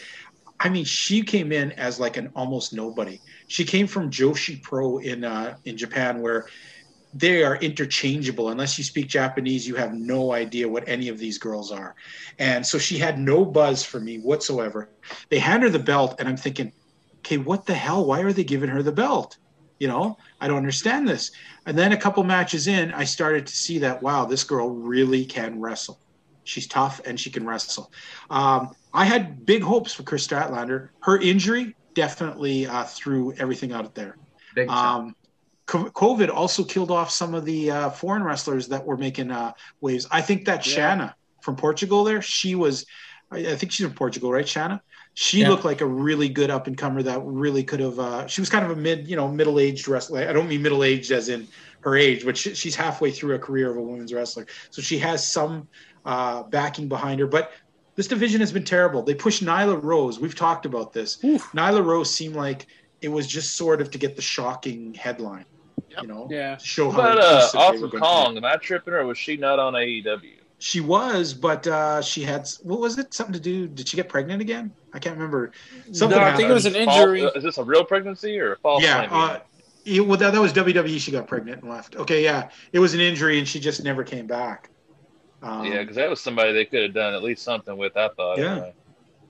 I mean, she came in as like an almost nobody. She came from Joshi Pro in uh, in Japan, where they are interchangeable. Unless you speak Japanese, you have no idea what any of these girls are. And so she had no buzz for me whatsoever. They hand her the belt, and I'm thinking, okay, what the hell? Why are they giving her the belt? You know, I don't understand this. And then a couple matches in, I started to see that, wow, this girl really can wrestle. She's tough and she can wrestle. Um, I had big hopes for Kris Statlander. Her injury definitely uh, threw everything out there. Big um, COVID also killed off some of the uh, foreign wrestlers that were making uh, waves. I think that yeah. Shanna from Portugal there, she was, I think she's from Portugal, right, Shanna? She yeah. looked like a really good up and comer that really could have. Uh, she was kind of a mid, you know, middle aged wrestler. I don't mean middle aged as in her age, but she, she's halfway through a career of a women's wrestler, so she has some uh, backing behind her. But this division has been terrible. They pushed Nyla Rose. We've talked about this. Oof. Nyla Rose seemed like it was just sort of to get the shocking headline. Yep. You know, yeah. Show how. But uh, Awesome Kong, am I tripping, or was she not on AEW? She was, but uh, she had what was it? Something to do? Did she get pregnant again? I can't remember. Something. No, I think it was an injury. False, is this a real pregnancy or a false? Yeah. Uh, it, well, that, that was WWE. She got pregnant and left. Okay, yeah, it was an injury, and she just never came back. Um, yeah, because that was somebody they could have done at least something with. I thought. Yeah. Anyway.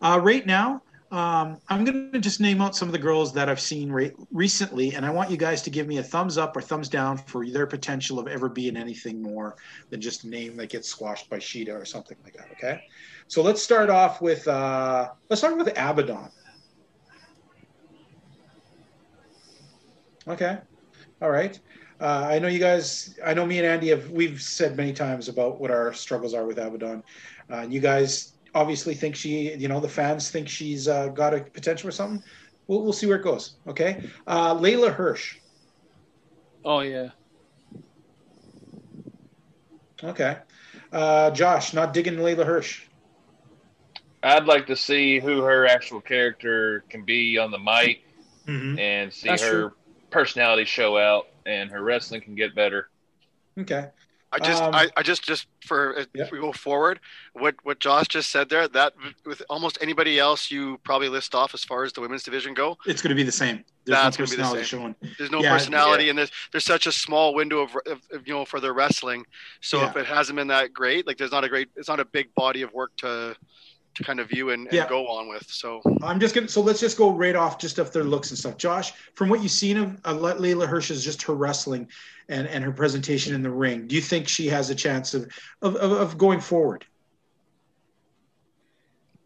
Uh, right now, um, I'm going to just name out some of the girls that I've seen re- recently, and I want you guys to give me a thumbs up or thumbs down for their potential of ever being anything more than just a name that gets squashed by Shida or something like that. Okay, so let's start off with uh, let's start with Abaddon. Okay, all right. Uh, I know you guys. I know me and Andy have. We've said many times about what our struggles are with Abaddon. Uh, you guys obviously think she, you know, the fans think she's uh, got a potential or something. We'll, we'll see where it goes. Okay. Uh, Leyla Hirsch. Oh, yeah. Okay. Uh, Josh, not digging Leyla Hirsch. I'd like to see who her actual character can be on the mic mm-hmm. and see That's her true. personality show out and her wrestling can get better. Okay. I just, um, I, I just, just for uh, yeah. if we go forward, what what Josh just said there, that with almost anybody else you probably list off as far as the women's division go, it's going to be the same. There's that's no going to be the same. Showing. There's no yeah, personality, yeah. and there's there's such a small window of, of, of you know for their wrestling. So if it hasn't been that great, like there's not a great, it's not a big body of work to to kind of view and, and go on with. So I'm just gonna, so let's just go right off just of their looks and stuff. Josh, from what you've seen of uh, Leyla Hirsch is just her wrestling and, and her presentation in the ring. Do you think she has a chance of, of, of going forward?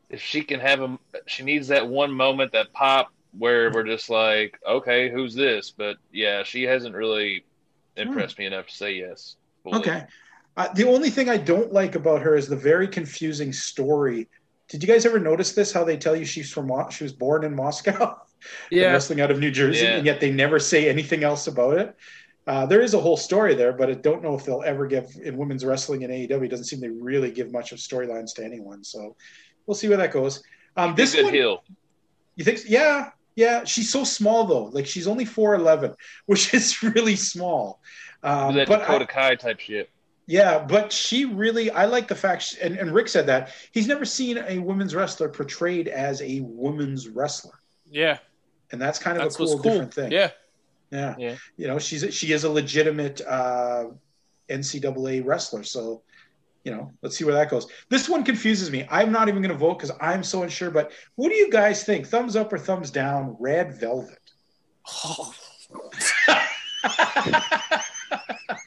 if she can have a, she needs that one moment, that pop where we're just like, okay, who's this? But yeah, she hasn't really impressed hmm. me enough to say yes. Fully. Okay. Uh, the only thing I don't like about her is the very confusing story. Did you guys ever notice this? How they tell you she's from she was born in Moscow, yeah, wrestling out of New Jersey, yeah. and yet they never say anything else about it. Uh, there is a whole story there, but I don't know if they'll ever give in women's wrestling in AEW. It doesn't seem they really give much of storylines to anyone. So we'll see where that goes. Um, this one, heel. You think? Yeah, yeah. She's so small though. Like she's only four eleven, which is really small. Um, that but Dakota I, Kai type shit. Yeah, but she really, I like the fact, she, and, and Rick said that he's never seen a women's wrestler portrayed as a women's wrestler. Yeah. And that's kind of that's a cool, cool, different thing. Yeah. Yeah. yeah. You know, she's she is a legitimate uh, NCAA wrestler. So, you know, let's see where that goes. This one confuses me. I'm not even going to vote because I'm so unsure. But what do you guys think? Thumbs up or thumbs down? Red Velvet. Oh.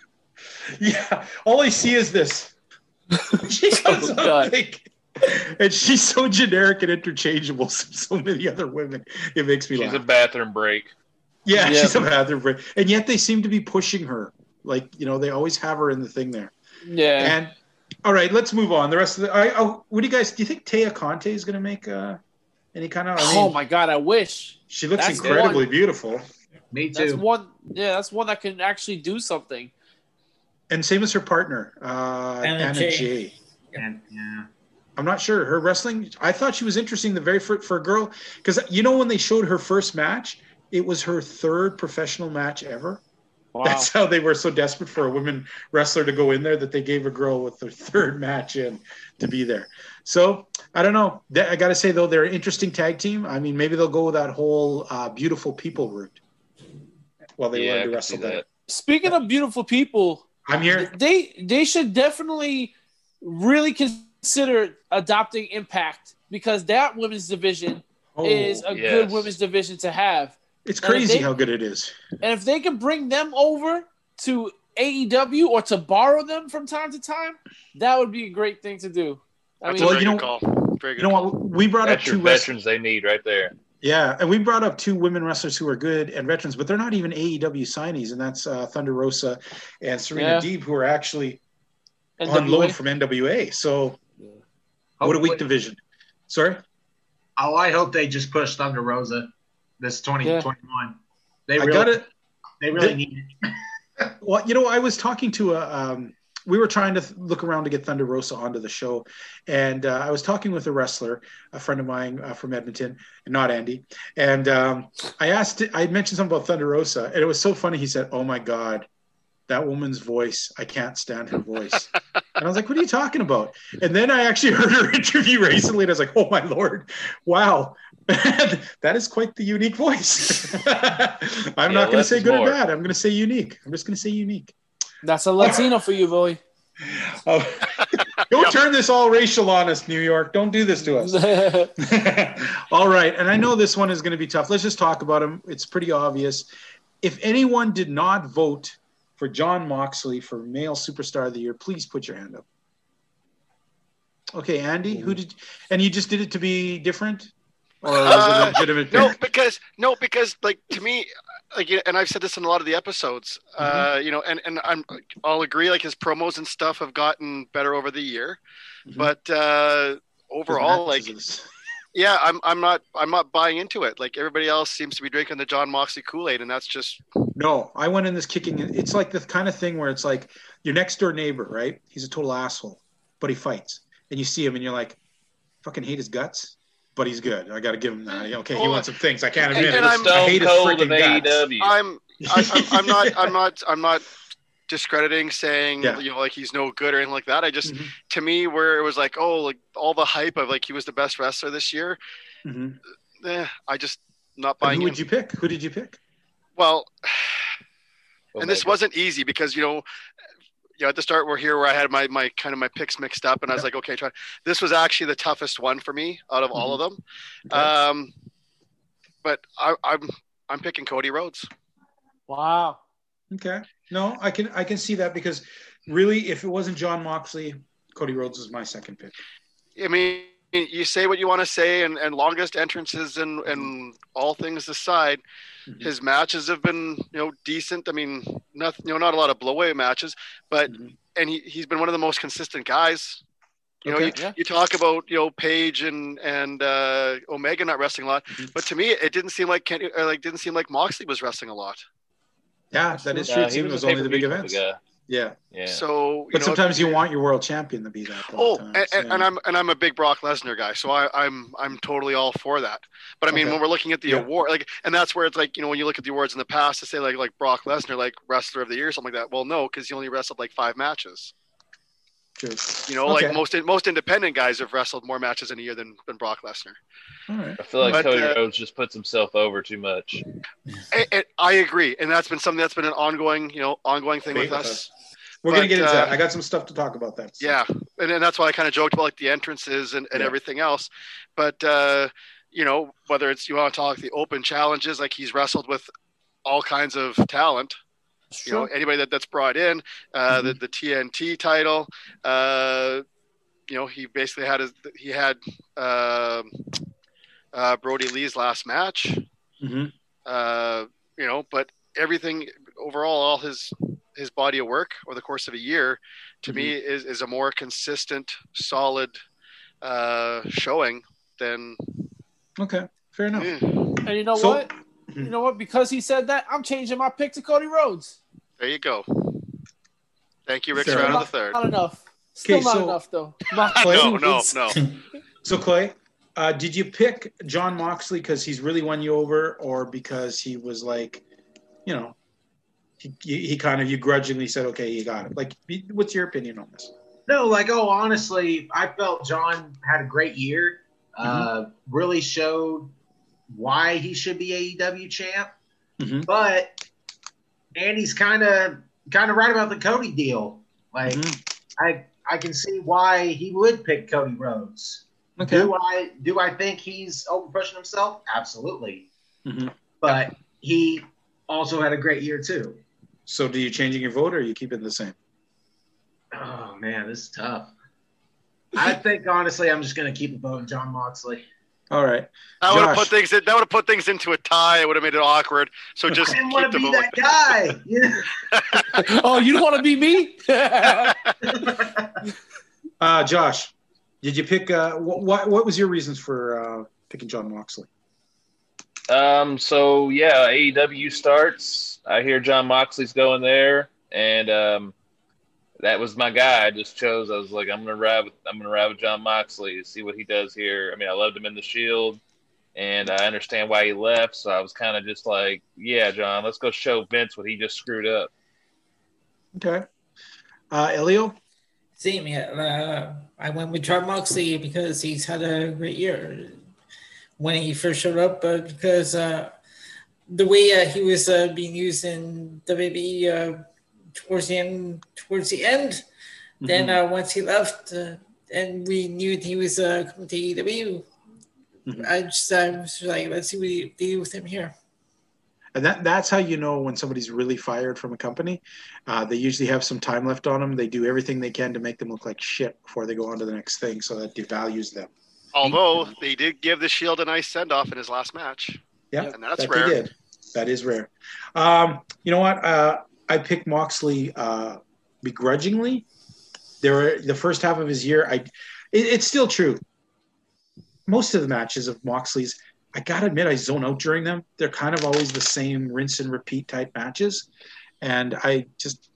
yeah. All I see is this. She comes oh, up big, and she's so generic and interchangeable. So many other women, it makes me she's laugh. She's a bathroom break. Yeah, yeah, she's a bathroom break, and yet they seem to be pushing her. Like you know, they always have her in the thing there. Yeah. And all right, let's move on. The rest of the, I, oh, what do you guys? Do you think Taya Conti is going to make uh, any kind of? I mean, oh my god, I wish. She looks that's incredibly beautiful. Me too. That's one. Yeah, that's one that can actually do something. And same as her partner, uh, Anna, Anna Jay. Jay. And, yeah. I'm not sure her wrestling. I thought she was interesting. The very first for a girl, because you know when they showed her first match, it was her third professional match ever. Wow. That's how they were so desperate for a women wrestler to go in there that they gave a girl with their third match in to be there. So I don't know. I got to say though, they're an interesting tag team. I mean, maybe they'll go with that whole uh, beautiful people route while they yeah, learn to wrestle that. Speaking of beautiful people, I'm here. They they should definitely really consider adopting Impact because that women's division oh, is a yes. good women's division to have. It's crazy they, how good it is. And if they can bring them over to AEW or to borrow them from time to time, that would be a great thing to do. I That's mean, well, you know, you know what? We brought That's up two veterans they need right there. Yeah, and we brought up two women wrestlers who are good and veterans, but they're not even AEW signees, and that's uh, Thunder Rosa and Serena yeah. Deeb, who are actually NWA. on loan from NWA. So, yeah. what a weak division. Sorry. Oh, I hope they just push Thunder Rosa this 2021. Yeah. They really, I got it. They really need it. well, you know, I was talking to a um, we were trying to look around to get Thunder Rosa onto the show, and uh, I was talking with a wrestler, a friend of mine uh, from Edmonton, and not Andy. And um, I asked, I mentioned something about Thunder Rosa, and it was so funny. He said, "Oh my God, that woman's voice! I can't stand her voice." and I was like, "What are you talking about?" And then I actually heard her interview recently, and I was like, "Oh my lord, wow." that is quite the unique voice. I'm yeah, not going to say good more. or bad. I'm going to say unique. I'm just going to say unique. That's a Latino for you, boy. Oh, don't turn this all racial on us, New York. Don't do this to us. all right. And I know this one is going to be tough. Let's just talk about him. It's pretty obvious. If anyone did not vote for Jon Moxley for Male Superstar of the Year, please put your hand up. Okay, Andy, who did, and you just did it to be different? Or was uh, it legitimate? No, because, no, because, like, to me, like and I've said this in a lot of the episodes, mm-hmm. uh, you know, and and I'm I'll agree like his promos and stuff have gotten better over the year, mm-hmm. but uh, overall, like, yeah, I'm I'm not I'm not buying into it. Like everybody else seems to be drinking the Jon Moxley Kool Aid, and that's just no. I went in this kicking. It's like the kind of thing where it's like your next door neighbor, right? He's a total asshole, but he fights, and you see him, and you're like, fucking hate his guts but he's good. I got to give him that. Okay, he wants some things. I can't admit and, it. And I hate his freaking guts. I'm, I'm, I'm not, I'm not, I'm not discrediting saying yeah. you know like he's no good or anything like that. I just mm-hmm. to me where it was like oh like all the hype of like he was the best wrestler this year. Mm-hmm. Eh, I just not buying. And who would you pick? Who did you pick? Well, oh and this wasn't easy because you know you know, at the start we're here where I had my my kind of my picks mixed up, and I was like, okay, try. This was actually the toughest one for me out of mm-hmm. all of them. Okay. Um, but I, I'm I'm picking Cody Rhodes. Wow. Okay. No, I can I can see that because really, if it wasn't Jon Moxley, Cody Rhodes is my second pick. I mean, you say what you want to say, and, and longest entrances and and all things aside, mm-hmm. his matches have been you know decent. I mean, nothing you know not a lot of blowaway matches, but mm-hmm. and he he's been one of the most consistent guys. You okay. know, you, yeah. you, talk about you know Page and and uh, Omega not wrestling a lot, mm-hmm. but to me it didn't seem like Kenny or like didn't seem like Moxley was wrestling a lot. Yeah, that is true. it was, only the big events. Yeah. Yeah. So, but know, sometimes you want your world champion to be that. Oh, and, so. and, I'm and I'm a big Brock Lesnar guy, so I, am I'm, I'm totally all for that. But I mean, okay. when we're looking at the yeah. award, like, and that's where it's like, you know, when you look at the awards in the past, to say like like Brock Lesnar, like wrestler of the year, something like that. Well, no, because he only wrestled like five matches. True. You know, okay. like most most independent guys have wrestled more matches in a year than, than Brock Lesnar. I feel like but, Cody uh, Rhodes just puts himself over too much. I agree, and that's been something that's been an ongoing, you know, ongoing thing with us. We're but, gonna get into uh, that. I got some stuff to talk about that. So. Yeah, and, and that's why I kind of joked about like the entrances and, and yeah. everything else. But uh, you know, whether it's you want to talk the open challenges, like he's wrestled with all kinds of talent. You know, anybody that, that's brought in, uh, mm-hmm. the, the TNT title, uh, you know, he basically had his, he had uh, uh, Brodie Lee's last match. Mm-hmm. Uh, you know, but everything overall, all his his body of work over the course of a year, to mm-hmm. me, is is a more consistent, solid uh, showing than. Okay, fair enough. Yeah. And you know so, what? Mm-hmm. You know what? Because he said that, I'm changing my pick to Cody Rhodes. There you go. Thank you, Rick Serrano the third. Not enough. Still not so, enough, though. Not no, no, no. so Clay, uh, did you pick Jon Moxley because he's really won you over, or because he was like, you know, he, he kind of you grudgingly said, okay, you got it. Like, what's your opinion on this? No, like, oh, honestly, I felt Jon had a great year. Uh, mm-hmm. really showed why he should be AEW champ. Mm-hmm. But Andy's kind of kind of right about the Cody deal. Like, mm-hmm. I I can see why he would pick Cody Rhodes. Okay. Do I do I think he's over pushing himself? Absolutely. Mm-hmm. But he also had a great year too. So, do you changing your vote or are you keeping the same? Oh man, this is tough. I think honestly, I'm just going to keep voting John Jon Moxley. All right. That would have put things. In, that would have put things into a tie. It would have made it awkward. So just. I didn't want to be that guy. oh, you don't want to be me? uh, Josh, did you pick? Uh, what What was your reasons for uh, picking Jon Moxley? Um. So yeah, AEW starts. I hear Jon Moxley's going there, and um, that was my guy. I just chose. I was like, I'm gonna ride with I'm gonna ride with Jon Moxley to see what he does here. I mean, I loved him in the Shield, and I understand why he left. So I was kind of just like, yeah, Jon, let's go show Vince what he just screwed up. Okay, uh, Elio. Same. Yeah, uh, I went with Jon Moxley because he's had a great year when he first showed up, but because uh, the way uh, he was uh, being used in WWE towards the end. Towards the end, mm-hmm. then uh, once he left, uh, and we knew he was uh, coming to AEW, mm-hmm. I just I was like, let's see what he do with him here. And that, that's how you know when somebody's really fired from a company. Uh, they usually have some time left on them. They do everything they can to make them look like shit before they go on to the next thing, so that devalues them. Although they did give the Shield a nice send off in his last match. Yeah, and that's that rare. That is rare. Um, you know what? Uh, I picked Moxley uh, begrudgingly. There were the first half of his year. I, it, it's still true. Most of the matches of Moxley's, I gotta admit, I zone out during them. They're kind of always the same rinse and repeat type matches, and I just,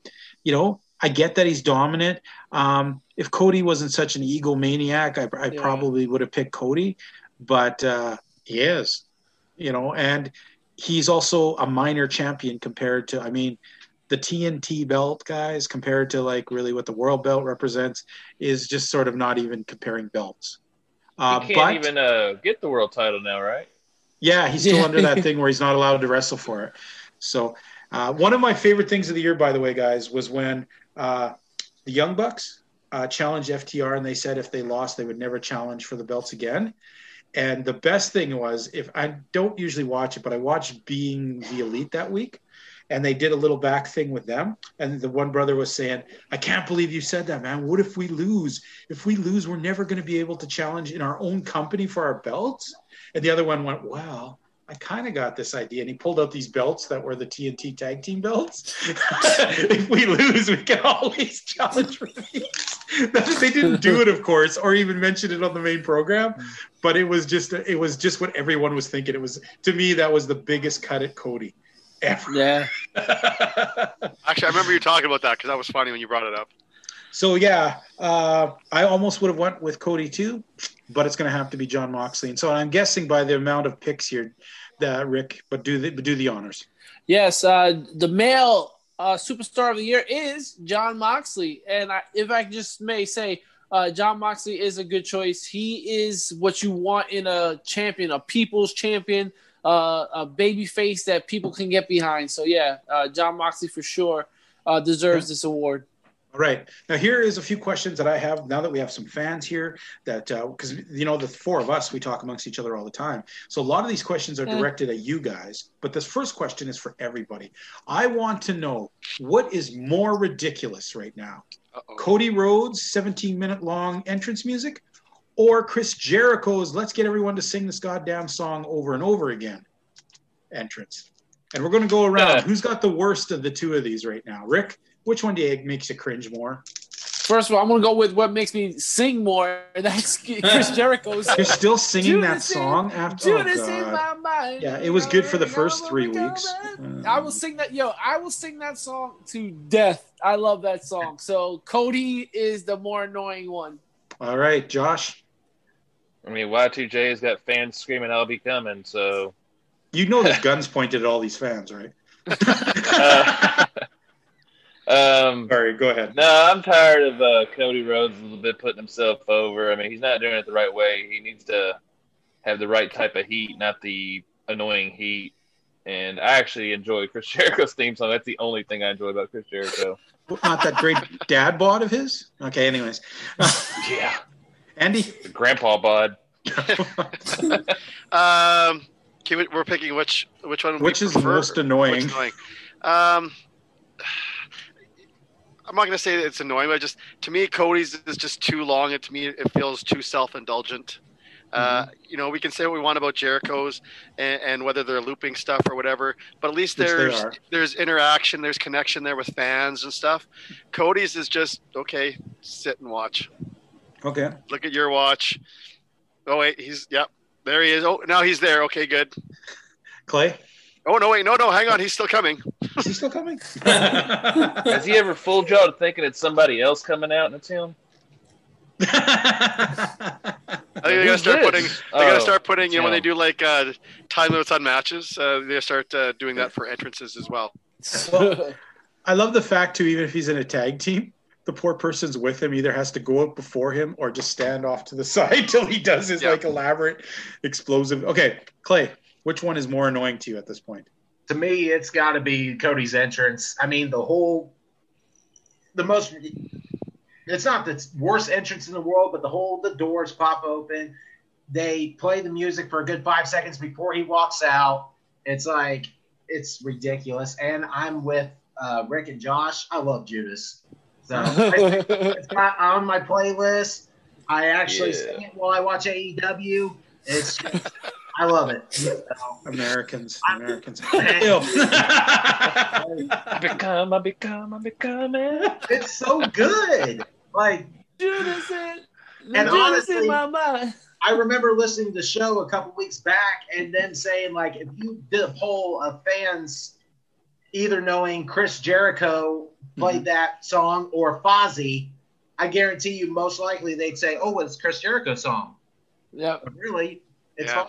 you know, I get that he's dominant. Um, if Cody wasn't such an egomaniac, I, I yeah. probably would have picked Cody, but uh, he is, you know, and he's also a minor champion compared to. I mean, the TNT belt, guys, compared to like really what the world belt represents, is just sort of not even comparing belts. Uh, he can't but, even uh, get the world title now, right? Yeah, he's still under that thing where he's not allowed to wrestle for it. So, uh, one of my favorite things of the year, by the way, guys, was when uh, the Young Bucks uh, challenged FTR, and they said if they lost, they would never challenge for the belts again. And the best thing was, if I don't usually watch it, but I watched Being the Elite that week, and they did a little back thing with them. And the one brother was saying, I can't believe you said that, man. What if we lose? If we lose, we're never going to be able to challenge in our own company for our belts. And the other one went, Well, I kind of got this idea. And he pulled out these belts that were the TNT tag team belts. if we lose, we can always challenge for these. they didn't do it, of course, or even mention it on the main program. But it was just it was just what everyone was thinking. It was to me that was the biggest cut at Cody. Ever. Yeah. Actually, I remember you talking about that because that was funny when you brought it up. So yeah, uh, I almost would have went with Cody too, but it's going to have to be Jon Moxley. And so I'm guessing by the amount of picks here, that Rick, but do the but do the honors. Yes, uh, the male uh, superstar of the year is Jon Moxley, and I, if I just may say, uh, Jon Moxley is a good choice. He is what you want in a champion, a people's champion, uh, a baby face that people can get behind. So yeah, uh, Jon Moxley for sure uh, deserves this award. All right. Now here is a few questions that I have now that we have some fans here that because uh, you know the four of us we talk amongst each other all the time. So a lot of these questions are directed at you guys, but this first question is for everybody. I want to know what is more ridiculous right now. Uh-oh. Cody Rhodes 17 minute long entrance music or Chris Jericho's let's get everyone to sing this goddamn song over and over again entrance. And we're going to go around. Yeah. Who's got the worst of the two of these right now? Rick? Which one do you makes you cringe more? First of all, I'm gonna go with what makes me sing more. That's Chris Jericho's. You're still singing that song after. Judas oh, in my mind. Yeah, it was good for the first three weeks. I will sing that. Yo, I will sing that song to death. I love that song. So Cody is the more annoying one. All right, Josh. I mean, Y2J's got fans screaming, "I'll be coming!" So you know, there's guns pointed at all these fans, right? uh, um, Sorry, go ahead. No, I'm tired of uh, Cody Rhodes a little bit putting himself over. I mean, he's not doing it the right way. He needs to have the right type of heat, not the annoying heat. And I actually enjoy Chris Jericho's theme song. That's the only thing I enjoy about Chris Jericho. Not that great dad bod of his. Okay, anyways. yeah. Andy, the grandpa bod. um, we, we're picking which which one. Which is prefer? most annoying? Which is most annoying? Um, I'm not going to say that it's annoying, but just to me, Cody's is just too long, and to me, it feels too self-indulgent. Uh, mm-hmm. Uh, you know, we can say what we want about Jericho's and, and, whether they're looping stuff or whatever, but at least there's there's interaction, there's connection there with fans and stuff. Cody's is just okay, sit and watch. Okay. Look at your watch. Oh wait, he's yep, there he is. Oh, now he's there. Okay, good. Clay. Oh no! Wait, no, no. Hang on. He's still coming. Is he still coming? Has he ever fooled y'all to thinking it's somebody else coming out and it's him? I think they gotta start putting. They gotta oh, start putting. You know, when they do like uh, time limits on matches, uh, they start uh, doing that for entrances as well. well. I love the fact too. Even if he's in a tag team, the poor person's with him either has to go up before him or just stand off to the side till he does his like elaborate explosive. Okay, Clay, which one is more annoying to you at this point? To me, it's got to be Cody's entrance. I mean, the whole, the most. It's not the worst entrance in the world, but the whole the doors pop open. They play the music for a good five seconds before he walks out. It's like it's ridiculous. And I'm with uh, Rick and Josh. I love Judas. So it's not on my playlist. I actually yeah. sing it while I watch AEW. It's I love it. Americans, Americans. I become, I become, I become it. It's so good. Like, Judas it. And honestly, in my mind. I remember listening to the show a couple weeks back and then saying, like, if you did a poll of fans either knowing Chris Jericho played mm-hmm. that song or Fozzy, I guarantee you most likely they'd say, oh, it's Chris Jericho's song. Yeah. really, it's yeah.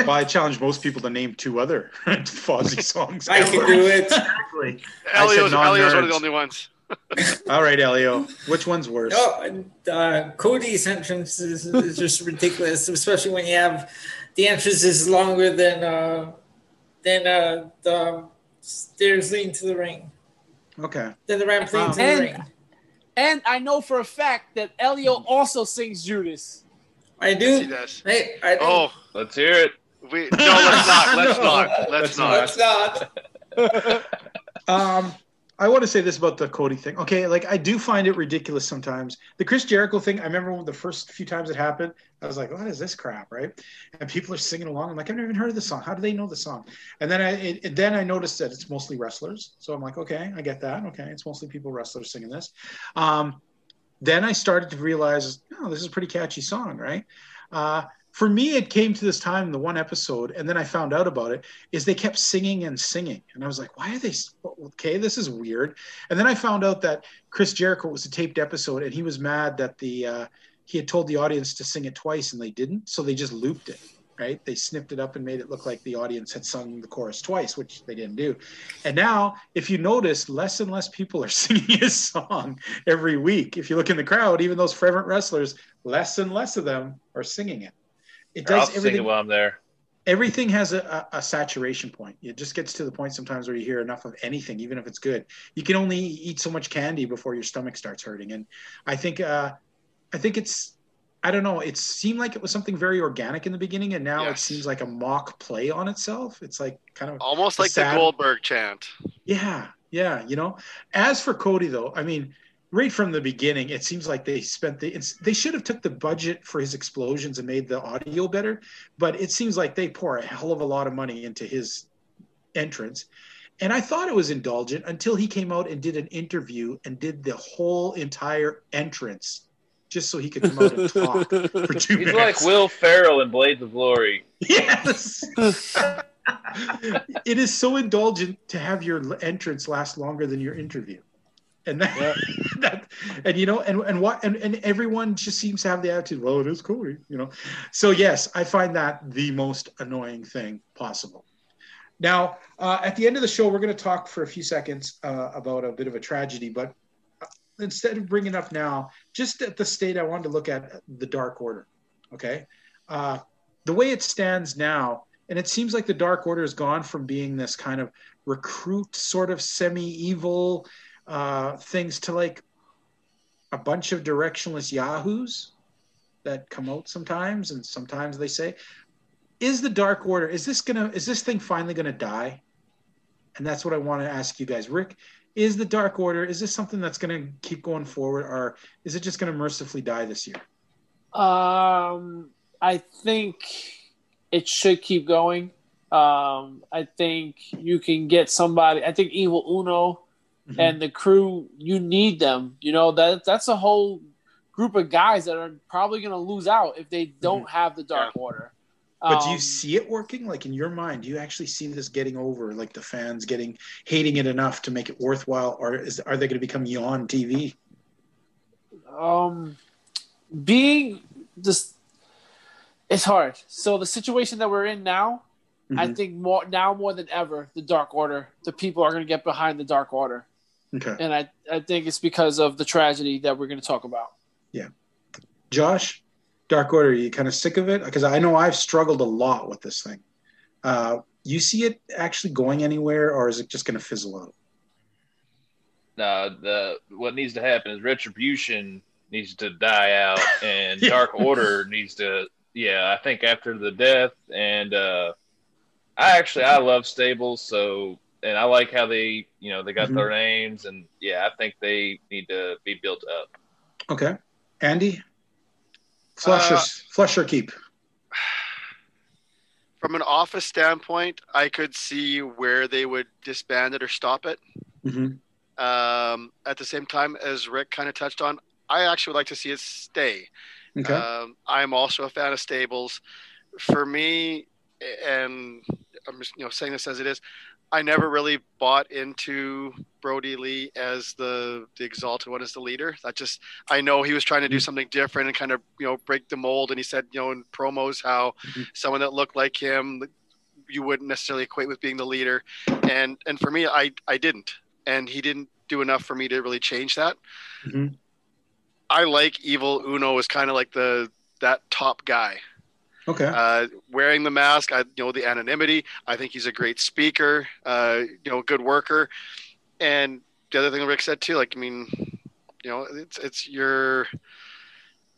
Well, I challenge most people to name two other Fozzy songs. I can do it. Exactly. Elio's, Elio's one of the only ones. All right, Elio. Which one's worse? Oh, uh, Cody's entrance is, is just ridiculous, especially when you have the entrance is longer than uh, than uh, the stairs leading to the ring. Okay. Then the ramp leading um, to and, the ring. And I know for a fact that Elio also sings Judas. I do. Yes, hey, I do. Oh, let's hear it. We, no, let's not. Let's no. not. Let's, let's not. Let's not. Um, I want to say this about the Cody thing. Okay, like I do find it ridiculous sometimes. The Chris Jericho thing, I remember the first few times it happened, I was like, what is this crap, right? And people are singing along. I'm like, I've never even heard of the song. How do they know the song? And then I it, then I noticed that it's mostly wrestlers. So I'm like, okay, I get that. Okay, it's mostly people wrestlers singing this. Um, then I started to realize, oh, this is a pretty catchy song, right? Uh, for me, it came to this time the one episode, and then I found out about it. Is they kept singing and singing, and I was like, "Why are they okay? This is weird." And then I found out that Chris Jericho was a taped episode, and he was mad that the uh, he had told the audience to sing it twice, and they didn't, so they just looped it. Right? They snipped it up and made it look like the audience had sung the chorus twice, which they didn't do. And now, if you notice, less and less people are singing his song every week. If you look in the crowd, even those fervent wrestlers, less and less of them are singing it it does I'll everything while I'm there. Everything has a, a, a, saturation point. It just gets to the point sometimes where you hear enough of anything, even if it's good. You can only eat so much candy before your stomach starts hurting. And I think, uh, I think it's, I don't know. It seemed like it was something very organic in the beginning, and now yes. it seems like a mock play on itself. It's like kind of almost like sad... the Goldberg chant. Yeah, yeah. You know. As for Cody, though, I mean, right from the beginning, it seems like they spent the they should have took the budget for his explosions and made the audio better, but it seems like they pour a hell of a lot of money into his entrance. And I thought it was indulgent until he came out and did an interview and did the whole entire entrance just so he could come out and talk for two He's minutes. like Will Ferrell in Blades of Glory. Yes. it is so indulgent to have your entrance last longer than your interview and that, yeah. that, and you know and and what and, and everyone just seems to have the attitude well it is cool you know? So yes I find that the most annoying thing possible. Now uh, at the end of the show we're going to talk for a few seconds uh, about a bit of a tragedy but uh, instead of bringing up now just at the state I wanted to look at the Dark Order okay? Uh, the way it stands now and it seems like the Dark Order has gone from being this kind of recruit sort of semi-evil uh, things to like a bunch of directionless yahoos that come out sometimes and sometimes they say is the dark order is this gonna is this thing finally gonna die? And that's what i want to ask you guys. Rick is the dark order is this something that's gonna keep going forward or is it just gonna mercifully die this year? Um i think it should keep going. Um i think you can get somebody i think evil uno mm-hmm. and the crew, you need them. You know that that's a whole group of guys that are probably going to lose out if they don't mm-hmm. have the Dark yeah. Order. But do you um, see it working? Like in your mind, do you actually see this getting over? Like the fans getting hating it enough to make it worthwhile, or is are they going to become yawn TV? Um, being this, it's hard. So the situation that we're in now, mm-hmm. I think more now more than ever, the Dark Order, the people are going to get behind the Dark Order. Okay. And I, I think it's because of the tragedy that we're going to talk about. Yeah. Josh, Dark Order, you kind of sick of it? Because I know I've struggled a lot with this thing. Uh, you see it actually going anywhere, or is it just going to fizzle out? No, the what needs to happen is retribution needs to die out, and yeah. Dark Order needs to. Yeah, I think after the death, and uh, I actually I love stables, so and I like how they, you know, they got mm-hmm. their names, and yeah, I think they need to be built up. Okay, Andy, flush, uh, or, flush or keep. From an office standpoint, I could see where they would disband it or stop it. Mm-hmm. Um, at the same time, as Rick kind of touched on, I actually would like to see it stay. Okay. Um, I'm also a fan of stables. For me, and I'm just you know saying this as it is. I never really bought into Brodie Lee as the the exalted one as the leader. That just I know he was trying to do something different and kind of you know break the mold. And he said you know in promos how mm-hmm. someone that looked like him you wouldn't necessarily equate with being the leader. And and for me I I didn't, and he didn't do enough for me to really change that. Mm-hmm. I like Evil Uno as kind of like the that top guy. Okay. Uh, wearing the mask, I you know the anonymity. I think he's a great speaker. Uh, you know, good worker. And the other thing Rick said too, like I mean, you know, it's it's your.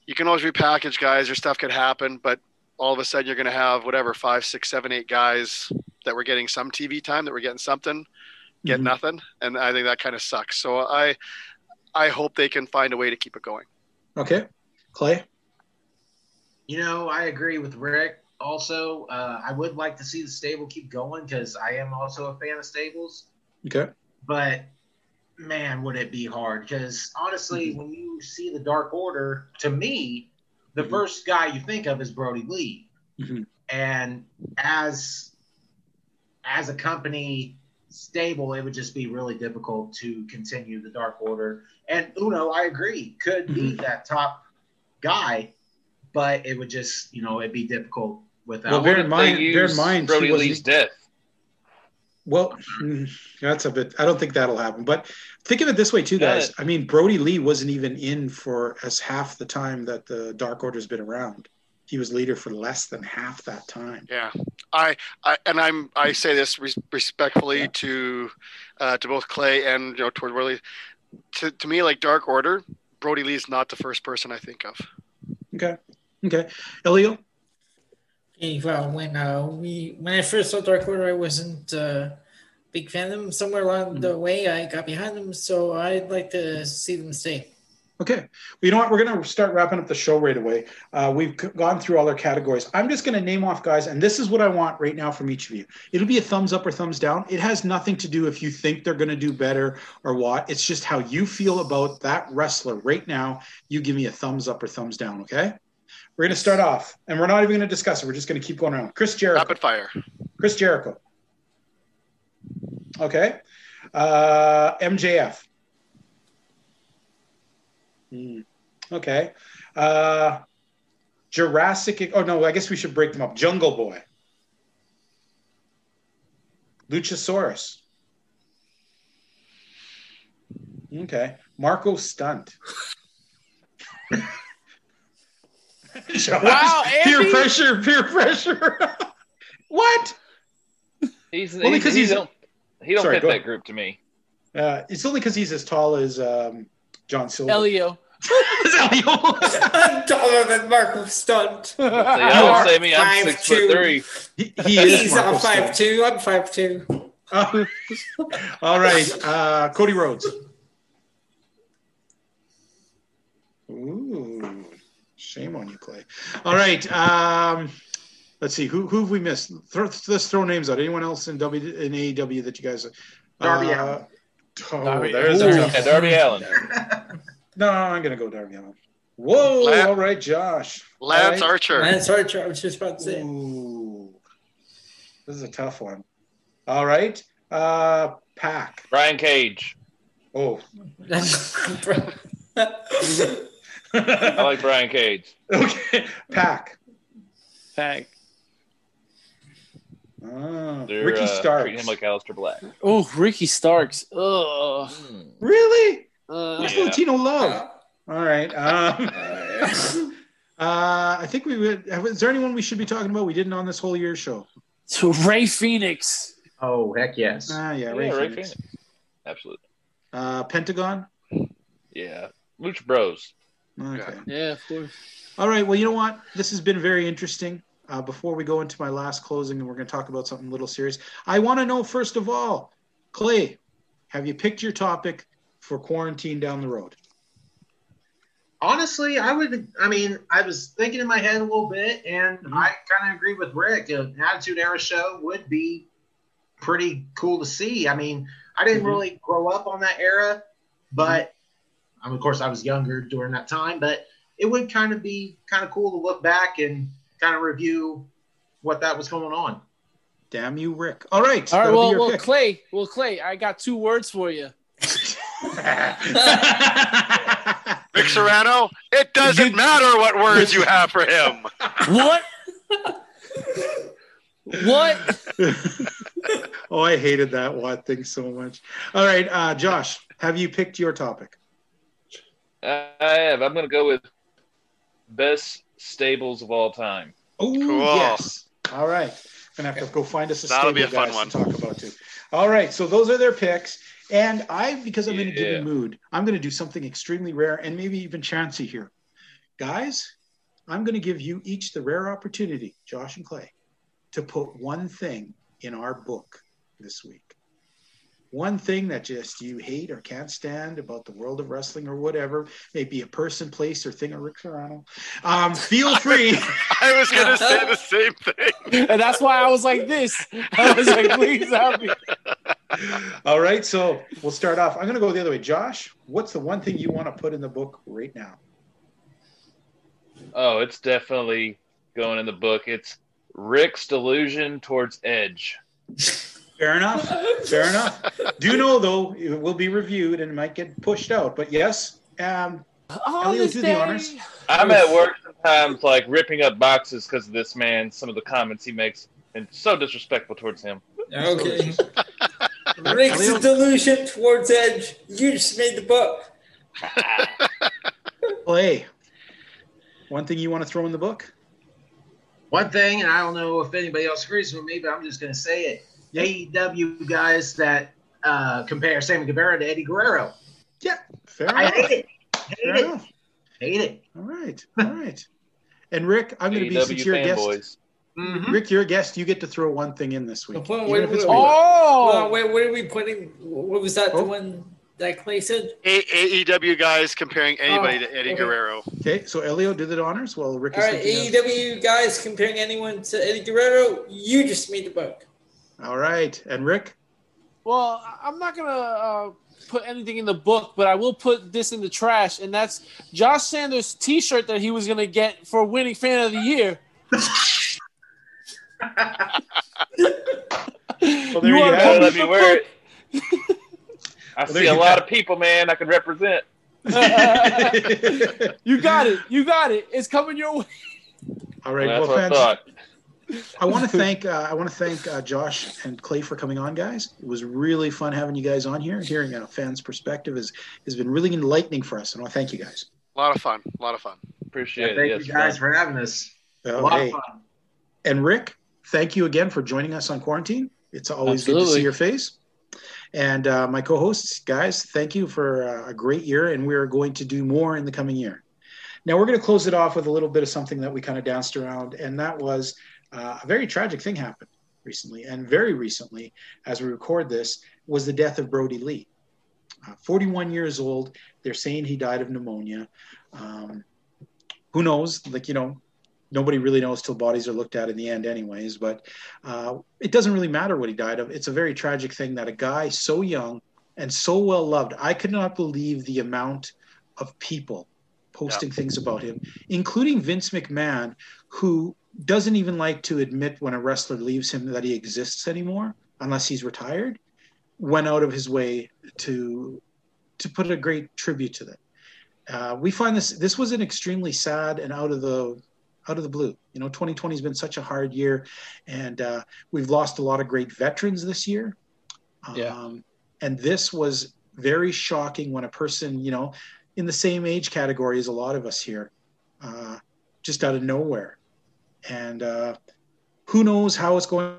You can always repackage guys. Your stuff could happen, but all of a sudden you're going to have whatever five, six, seven, eight guys that were getting some TV time, that were getting something. get Mhm. nothing, and I think that kind of sucks. So I I hope they can find a way to keep it going. Okay, Clay. You know, I agree with Rick. Also, uh, I would like to see the stable keep going because I am also a fan of stables. Okay. But man, would it be hard? Because honestly, when you see the Dark Order, to me, the Mhm. first guy you think of is Brodie Lee. Mhm. And as as a company stable, it would just be really difficult to continue the Dark Order. And Uno, I agree, could be that top guy, but it would just, you know, it'd be difficult without. Well, bear in mind- bear in mind, he Brodie wasn't- Lee's death. Well, mm, that's a bit. I don't think that'll happen. But think of it this way, too, Yeah. guys. I mean, Brodie Lee wasn't even in for as half the time that the Dark Order's been around. He was leader for less than half that time. Yeah, I, I and I'm I say this res- respectfully to uh, to both Clay and you know toward Willie. To to me, like Dark Order, Brodie Lee's not the first person I think of. Okay. Okay. Elio. Okay, well, when uh, we when I first saw Dark Order, I wasn't uh, big fan of them. Somewhere along the way, I got behind them, so I'd like to see them stay. Okay. Well, you know what? We're going to start wrapping up the show right away. Uh, we've gone through all our categories. I'm just going to name off guys, and this is what I want right now from each of you. It'll be a thumbs up or thumbs down. It has nothing to do if you think they're going to do better or what. It's just how you feel about that wrestler right now. You give me a thumbs up or thumbs down, okay? We're going to start off, and we're not even going to discuss it. We're just going to keep going around. Chris Jericho. Rapid fire. Chris Jericho. Okay. Uh, MJF. Hmm. Okay. Uh, Jurassic. Oh, no, I guess we should break them up. Jungle Boy. Luchasaurus. Okay. Marko Stunt. Josh, Wow, Peer Andy. pressure, peer pressure. what? He's Only he's- 'cause he he's- don't he don't Sorry, fit that ahead. group to me. Uh, it's only because he's as tall as um, John Silver. Elio. Elio. I'm taller than Marko Stunt. See, I are would say me. I'm five six two. foot three. he, he is He's Marko five Stunt. two. I'm five two. Uh, all right, uh, Cody Rhodes. Ooh, shame on you, Clay. All right, um, let's see who who have we missed. Throw, let's throw names out. Anyone else in W in AEW that you guys? Darby uh, Allin. Oh, Darby- there's Ooh. a Yeah, Darby Allin. no. I'm gonna go Darby Allin. Whoa! La- all right, Josh. Lance All right. Archer. Lance Archer. I was just about to say. Ooh, this is a tough one. All right, uh, PAC. Brian Cage. Oh, I like Brian Cage. okay, PAC. PAC. Oh, They're, Ricky uh, Starks. treat him like Aleister Black. Oh, Ricky Starks. Ugh. really? Uh, Who's Yeah. Latino love? All right. Um, uh, I think we would. Is there anyone we should be talking about? We didn't on this whole year show. so Rey Fénix. Oh, heck yes. Ah, yeah, Yeah, Rey, Rey Fénix. Fénix. Absolutely. Uh, Pentagon. Yeah. Lucha Bros. Okay. Yeah, of course. All right. Well, you know what? This has been very interesting. Uh, before we go into my last closing, and we're going to talk about something a little serious, I want to know first of all, Clay, have you picked your topic for quarantine down the road? Honestly, I would. I mean, I was thinking in my head a little bit, and Mhm. I kind of agree with Rick. An Attitude Era show would be pretty cool to see. I mean, I didn't Mhm. really grow up on that era, but I mean, of course, I was younger during that time. But it would kind of be kind of cool to look back and kind of review what that was going on. Damn you, Rick. All right. All right, well, well, pick. Clay, well, Clay, I got two words for you. Rick Serrano. It doesn't matter what words you have for him. What? what? oh, I hated that Watt thing so much. All right, uh, Josh, have you picked your topic? I have. I'm going to go with best stables of all time. Oh, Cool. yes. All right. I'm Gonna have to go find us a That'll stable be a fun guys one. to talk about too. All right, so those are their picks, and I, because I'm in a Yeah. mood, I'm going to do something extremely rare and maybe even chancy here, guys. I'm going to give you each the rare opportunity, Josh and Clay, to put one thing in our book this week. One thing that just you hate or can't stand about the world of wrestling or whatever, maybe a person, place, or thing, or Rick Serrano, um, feel free. I was going to say the same thing. And that's why I was like this. I was like, please help me. All right. So we'll start off. I'm going to go the other way. Josh, what's the one thing you want to put in the book right now? Oh, it's definitely going in the book. It's Rick's delusion towards Edge. Fair enough. Fair enough. Do know though, it will be reviewed and it might get pushed out. But yes, um, Elio, do the honors. I'm at work sometimes, like ripping up boxes because of this man. Some of the comments he makes, and so disrespectful towards him. Okay. Rick's delusion towards Edge. You just made the book. well, hey, one thing you want to throw in the book? One thing, and I don't know if anybody else agrees with me, but I'm just going to say it AEW guys that uh, compare Sammy Guevara to Eddie Guerrero. Yeah, fair I enough. hate it. Hate fair it. Enough. Hate it. All right, all right. And Rick, I'm going to be since you're a guest. Mm-hmm. Rick, you're a guest. You get to throw one thing in this week. Point, wait, wait, oh, wait, where are we putting? What was that? Oh. The one that Clay said? A- AEW guys comparing anybody oh, to Eddie okay. Guerrero. Okay, so Elio did the honors. Well, Rick. All right, AEW of... guys comparing anyone to Eddie Guerrero. You just made the book. All right. And Rick? Well, I'm not going to uh, put anything in the book, but I will put this in the trash, and that's Josh Sanders' t shirt that he was going to get for winning fan of the year. well, there you, you have Let me wear it. I well, see a lot of people, man, I can represent. you got it. You got it. It's coming your way. All right. Well, well fans, I want to thank uh, I want to thank uh, Josh and Clay for coming on, guys. It was really fun having you guys on here. Hearing a fan's perspective has has been really enlightening for us, and I want to thank you guys. A lot of fun. A lot of fun. Appreciate yeah, it. Thank you guys fun. for having us. a lot hey. of fun. And Rick, thank you again for joining us on quarantine. It's always Absolutely. good to see your face. And uh, my co-hosts, guys, thank you for uh, a great year, and we are going to do more in the coming year. Now we're going to close it off with a little bit of something that we kind of danced around, and that was uh, a very tragic thing happened recently, and very recently, as we record this, was the death of Brodie Lee. Uh, 41 years old. They're saying he died of pneumonia. Um, who knows? Like, you know, nobody really knows till bodies are looked at in the end, anyways. But uh, it doesn't really matter what he died of. It's a very tragic thing that a guy so young and so well loved, I could not believe the amount of people posting yeah. things about him, including Vince McMahon, who doesn't even like to admit when a wrestler leaves him that he exists anymore unless he's retired went out of his way to to put a great tribute to them. Uh, we find this this was an extremely sad and out of the out of the blue. You know 2020 has been such a hard year and uh, we've lost a lot of great veterans this year. Yeah. Um, and this was very shocking when a person you know in the same age category as a lot of us here uh, just out of nowhere and uh, who knows how it's going.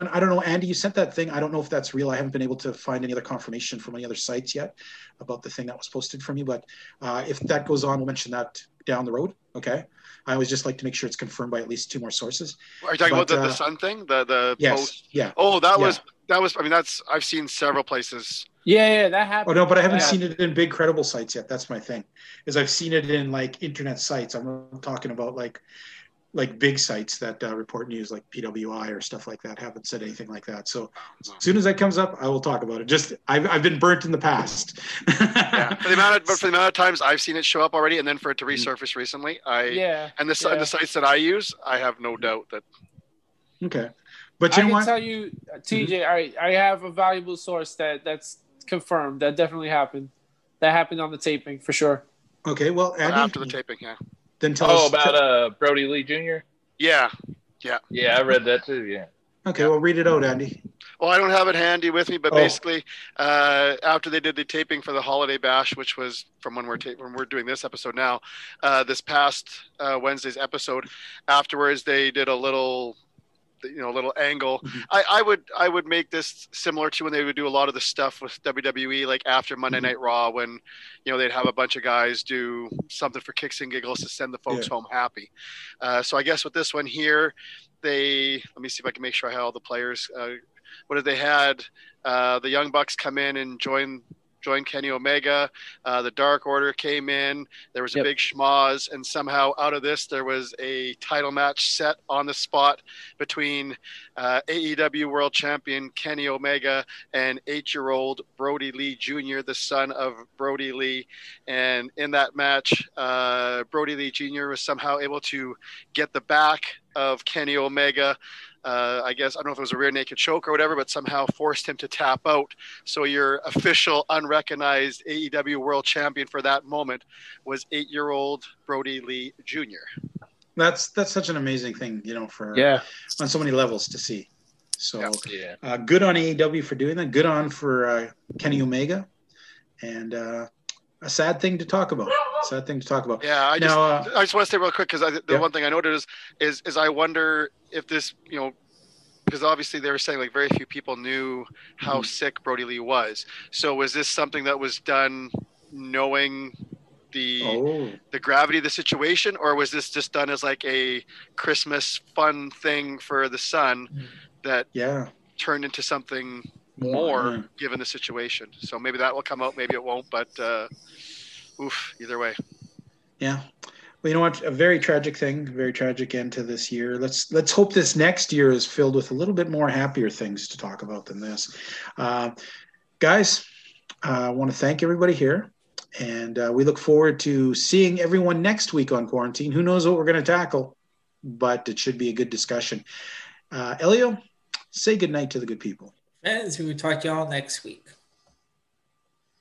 I don't know, Andy. You sent that thing. I don't know if that's real. I haven't been able to find any other confirmation from any other sites yet about the thing that was posted from you. But uh, if that goes on, we'll mention that down the road. Okay. I always just like to make sure it's confirmed by at least two more sources. Are you talking but, about the, uh, the Sun thing? The the yes, post? yeah. Oh, that yeah. was that was. I mean, that's I've seen several places yeah, yeah, that happened. Oh no, but I haven't seen it in big credible sites yet. That's my thing. Is I've seen it in like internet sites. I'm talking about like like big sites that uh, report news like PWI or stuff like that haven't said anything like that. So as soon as that comes up, I will talk about it. Just I've, I've been burnt in the past. yeah, for the amount of but for the amount of times I've seen it show up already, and then for it to mm. resurface recently, I yeah, and the yeah. and the sites that I use, I have no doubt that. Okay, but you I know can what? tell you, TJ, mm-hmm. I I have a valuable source that that's confirmed. That definitely happened. That happened on the taping for sure. Okay, well, Andy, after the taping, yeah. Then tell oh, us about uh Brodie Lee Jr. Yeah, yeah, yeah. I read that too. Yeah. Okay, yeah. well, read it out, Andy. Well, I don't have it handy with me, but oh. basically, uh, after they did the taping for the holiday bash, which was from when we're ta- when we're doing this episode now, uh, this past uh, Wednesday's episode, afterwards they did a little you know a little angle. Mm-hmm. I, I would I would make this similar to when they would do a lot of the stuff with WWE, like after Monday mm-hmm. Night Raw, when you know they'd have a bunch of guys do something for kicks and giggles to send the folks yeah. home happy. Uh, so I guess with this one here, they let me see if I can make sure I have all the players. Uh, what if they had uh, the Young Bucks come in and join joined Kenny Omega. Uh, the Dark Order came in. There was a yep. big schmoz, and somehow out of this, there was a title match set on the spot between uh, AEW World Champion Kenny Omega and eight-year-old Brodie Lee Jr., the son of Brodie Lee. And in that match, uh, Brodie Lee Jr. was somehow able to get the back of Kenny Omega uh, I guess I don't know if it was a rear naked choke or whatever, but somehow forced him to tap out. So your official unrecognized AEW World Champion for that moment was eight-year-old Brodie Lee Jr. That's that's such an amazing thing, you know, for yeah on so many levels to see. So yeah. uh, good on AEW for doing that. Good on for uh, Kenny Omega, and uh, a sad thing to talk about. Sad thing to talk about. Yeah, I now, just uh, I just want to say real quick because the yeah. one thing I noted is, is is I wonder if this you know because obviously they were saying like very few people knew how mm-hmm. sick Brodie Lee was. So was this something that was done knowing the oh. the gravity of the situation, or was this just done as like a Christmas fun thing for the son mm. that yeah turned into something more yeah. given the situation? So maybe that will come out, maybe it won't, but uh, oof, either way. Yeah. Well, you know what? A very tragic thing, very tragic end to this year. Let's let's hope this next year is filled with a little bit more happier things to talk about than this. Uh, guys, uh, I want to thank everybody here, and uh, we look forward to seeing everyone next week on quarantine. Who knows what we're going to tackle, but it should be a good discussion. Uh, Elio, say good night to the good people. Friends, we will talk to y'all next week.